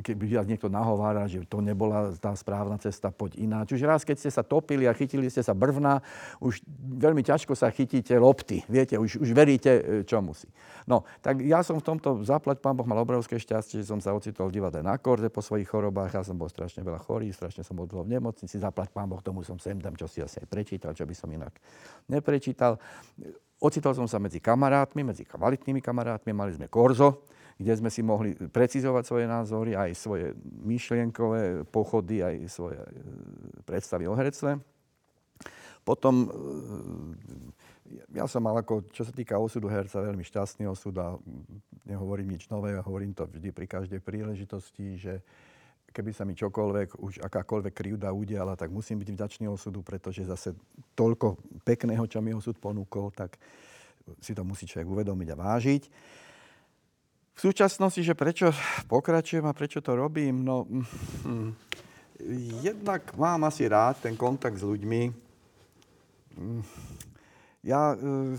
keby vás niekto nahovára, že to nebola tá správna cesta, poď iná. Čiže raz, keď ste sa topili a chytili ste sa brvna, už veľmi ťažko sa chytíte lopty. Viete, už, už veríte, e, čo musí. No, tak ja som v tomto, zaplať pán Boh, mal obrovské šťastie, že som sa ocitol v divadle na korde po svojich chorobách. Ja som bol strašne veľa chorý, strašne som bol v nemocnici. Zaplať pán Boh, tomu som sem tam, čo si asi aj prečítal, čo by som inak neprečítal Ocitol som sa medzi kamarátmi, medzi kvalitnými kamarátmi, mali sme korzo, kde sme si mohli precizovať svoje názory, aj svoje myšlienkové pochody, aj svoje e, predstavy o herectve. Potom e, ja som mal ako, čo sa týka osudu herca, veľmi šťastný osud a nehovorím nič nové, hovorím to vždy pri každej príležitosti, že keby sa mi čokoľvek, už akákoľvek krivda udiala, tak musím byť vďačný osudu, pretože zase toľko pekného, čo mi osud ponúkol, tak si to musí človek uvedomiť a vážiť. V súčasnosti, že prečo pokračujem a prečo to robím, no hm, jednak mám asi rád ten kontakt s ľuďmi. Hm, ja, eh,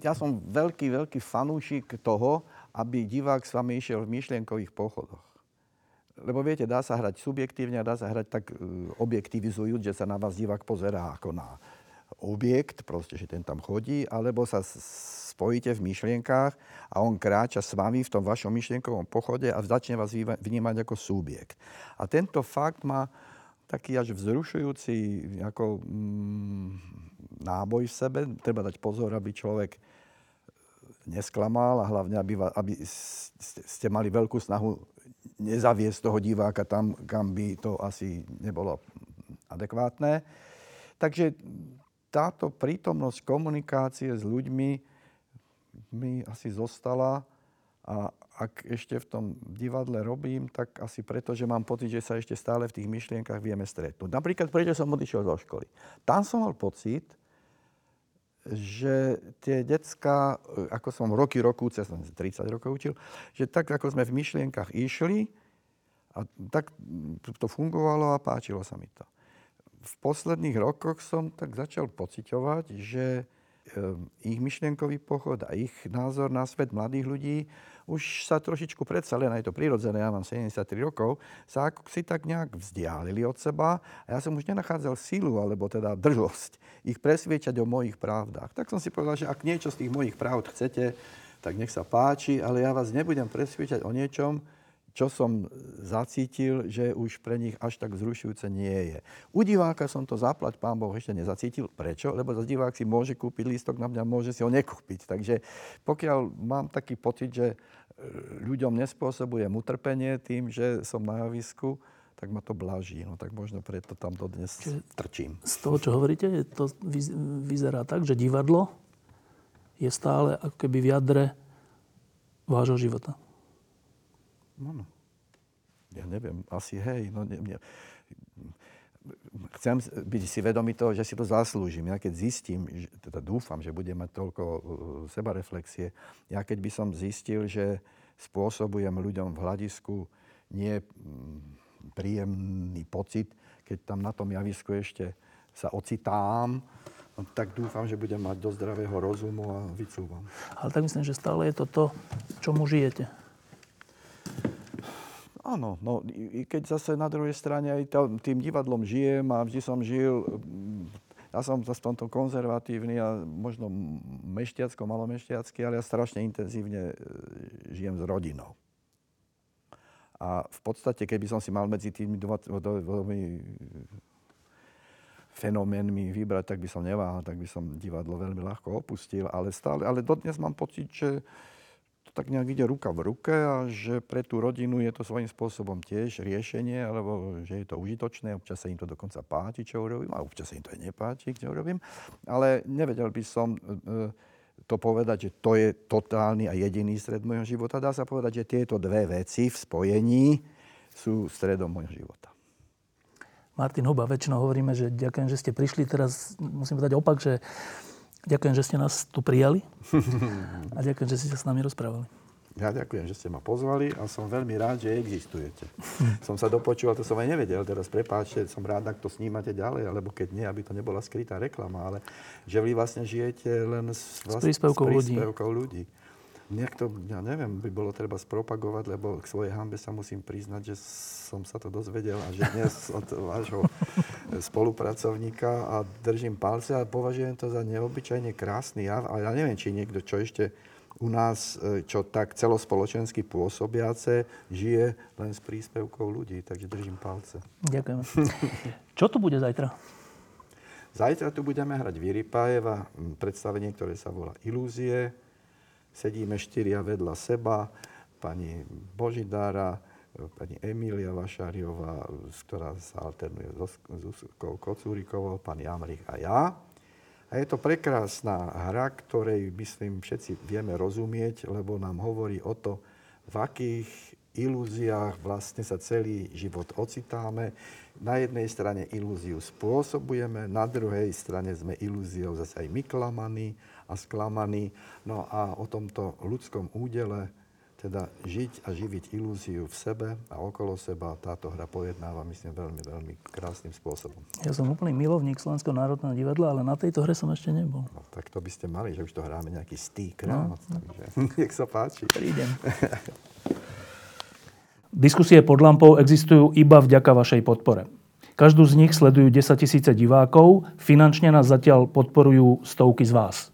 ja som veľký, veľký fanúšik toho, aby divák s vami išiel v myšlienkových pochodoch. Lebo viete, dá sa hrať subjektívne a dá sa hrať tak e, objektivizujúc, že sa na vás divák pozerá ako na objekt, proste, že ten tam chodí, alebo sa spojíte v myšlienkách a on kráča s vami v tom vašom myšlienkovom pochode a začne vás vnímať ako subjekt. A tento fakt má taký až vzrušujúci ako, mm, náboj v sebe. Treba dať pozor, aby človek nesklamal a hlavne, aby, aby ste mali veľkú snahu nezaviesť toho diváka tam, kam by to asi nebolo adekvátne. Takže táto prítomnosť komunikácie s ľuďmi mi asi zostala a ak ešte v tom divadle robím, tak asi preto, že mám pocit, že sa ešte stále v tých myšlienkach vieme stretnúť. Napríklad, prečo som odišiel zo školy. Tam som mal pocit, že tie decka, ako som roky rokúce, som 30 rokov učil, že tak ako sme v myšlienkach išli, a tak to fungovalo a páčilo sa mi to. V posledných rokoch som tak začal pociťovať, že ich myšlienkový pochod a ich názor na svet mladých ľudí už sa trošičku predsa, len aj to prirodzené, ja mám 73 rokov, sa ako si tak nejak vzdialili od seba a ja som už nenachádzal silu, alebo teda drzosť ich presviečať o mojich pravdách. Tak som si povedal, že ak niečo z tých mojich pravd chcete, tak nech sa páči, ale ja vás nebudem presviečať o niečom, čo som zacítil, že už pre nich až tak vzrušujúce nie je. U diváka som to zaplať, pán Boh, ešte nezacítil. Prečo? Lebo za divák si môže kúpiť lístok na mňa, môže si ho nekúpiť. Takže pokiaľ mám taký pocit, že e, ľuďom nespôsobujem utrpenie tým, že som na javisku, tak ma to blaží. No tak možno preto tam dodnes Čiže trčím. Z toho, čo hovoríte, to vyzerá tak, že divadlo je stále ako keby v jadre vášho života. No, no. Ja neviem, asi hej. No, ne, ne. Chcem byť si vedomý toho, že si to zaslúžim. Ja keď zistím, že, teda dúfam, že budem mať toľko uh, sebareflexie, ja keď by som zistil, že spôsobujem ľuďom v hľadisku nie príjemný pocit, keď tam na tom javisku ešte sa ocitám, no, tak dúfam, že budem mať do zdravého rozumu a vycúvam. Ale tak myslím, že stále je to to, čomu žijete. Áno, no keď zase na druhej strane aj tým divadlom žijem a vždy som žil, ja som zase v tomto konzervatívny a možno mešťacko, malomešťacký, ale ja strašne intenzívne e, žijem s rodinou. A v podstate, keby som si mal medzi tými dvomi fenoménmi vybrať, tak by som neváhal, tak by som divadlo veľmi ľahko opustil, ale stále, ale dodnes mám pocit, že tak nejak ide ruka v ruke a že pre tú rodinu je to svojím spôsobom tiež riešenie, alebo že je to užitočné, občas sa im to dokonca páči, čo urobím, a občas sa im to aj nepáči, čo urobím. Ale nevedel by som e, to povedať, že to je totálny a jediný stred môjho života. Dá sa povedať, že tieto dve veci v spojení sú stredom môjho života. Martin Huba, väčšinou hovoríme, že ďakujem, že ste prišli. Teraz musím povedať opak, že Ďakujem, že ste nás tu prijali a ďakujem, že ste sa s nami rozprávali. Ja ďakujem, že ste ma pozvali a som veľmi rád, že existujete. som sa dopočul, to som aj nevedel, teraz prepáčte, som rád, ak to snímate ďalej, alebo keď nie, aby to nebola skrytá reklama, ale že vy vlastne žijete len s, vlastne, s príspevkou, s príspevkou ľudí. ľudí. Nejak to, ja neviem, by bolo treba spropagovať, lebo k svojej hambe sa musím priznať, že som sa to dozvedel a že dnes od vášho spolupracovníka a držím palce a považujem to za neobyčajne krásny jav. A ja neviem, či niekto, čo ešte u nás, e, čo tak celospoločensky pôsobiace, žije len s príspevkou ľudí. Takže držím palce. Ďakujem. Čo tu bude zajtra? Zajtra tu budeme hrať Vyripájeva, predstavenie, ktoré sa volá Ilúzie sedíme štyria vedľa seba, pani Božidára, pani Emília Vašáriová, ktorá sa alternuje s Zuzkou Kocúrikovou, pán Jamrich a ja. A je to prekrásna hra, ktorej, myslím, všetci vieme rozumieť, lebo nám hovorí o to, v akých ilúziách vlastne sa celý život ocitáme. Na jednej strane ilúziu spôsobujeme, na druhej strane sme ilúziou zase aj my klamaní a sklamaní. No a o tomto ľudskom údele, teda žiť a živiť ilúziu v sebe a okolo seba, táto hra pojednáva, myslím, veľmi, veľmi krásnym spôsobom. Ja som úplný milovník Slovenského národného divadla, ale na tejto hre som ešte nebol. No, tak to by ste mali, že už to hráme nejaký stýk no. takže nech sa páči. Prídem. Diskusie pod lampou existujú iba vďaka vašej podpore. Každú z nich sledujú 10 tisíce divákov, finančne nás zatiaľ podporujú stovky z vás.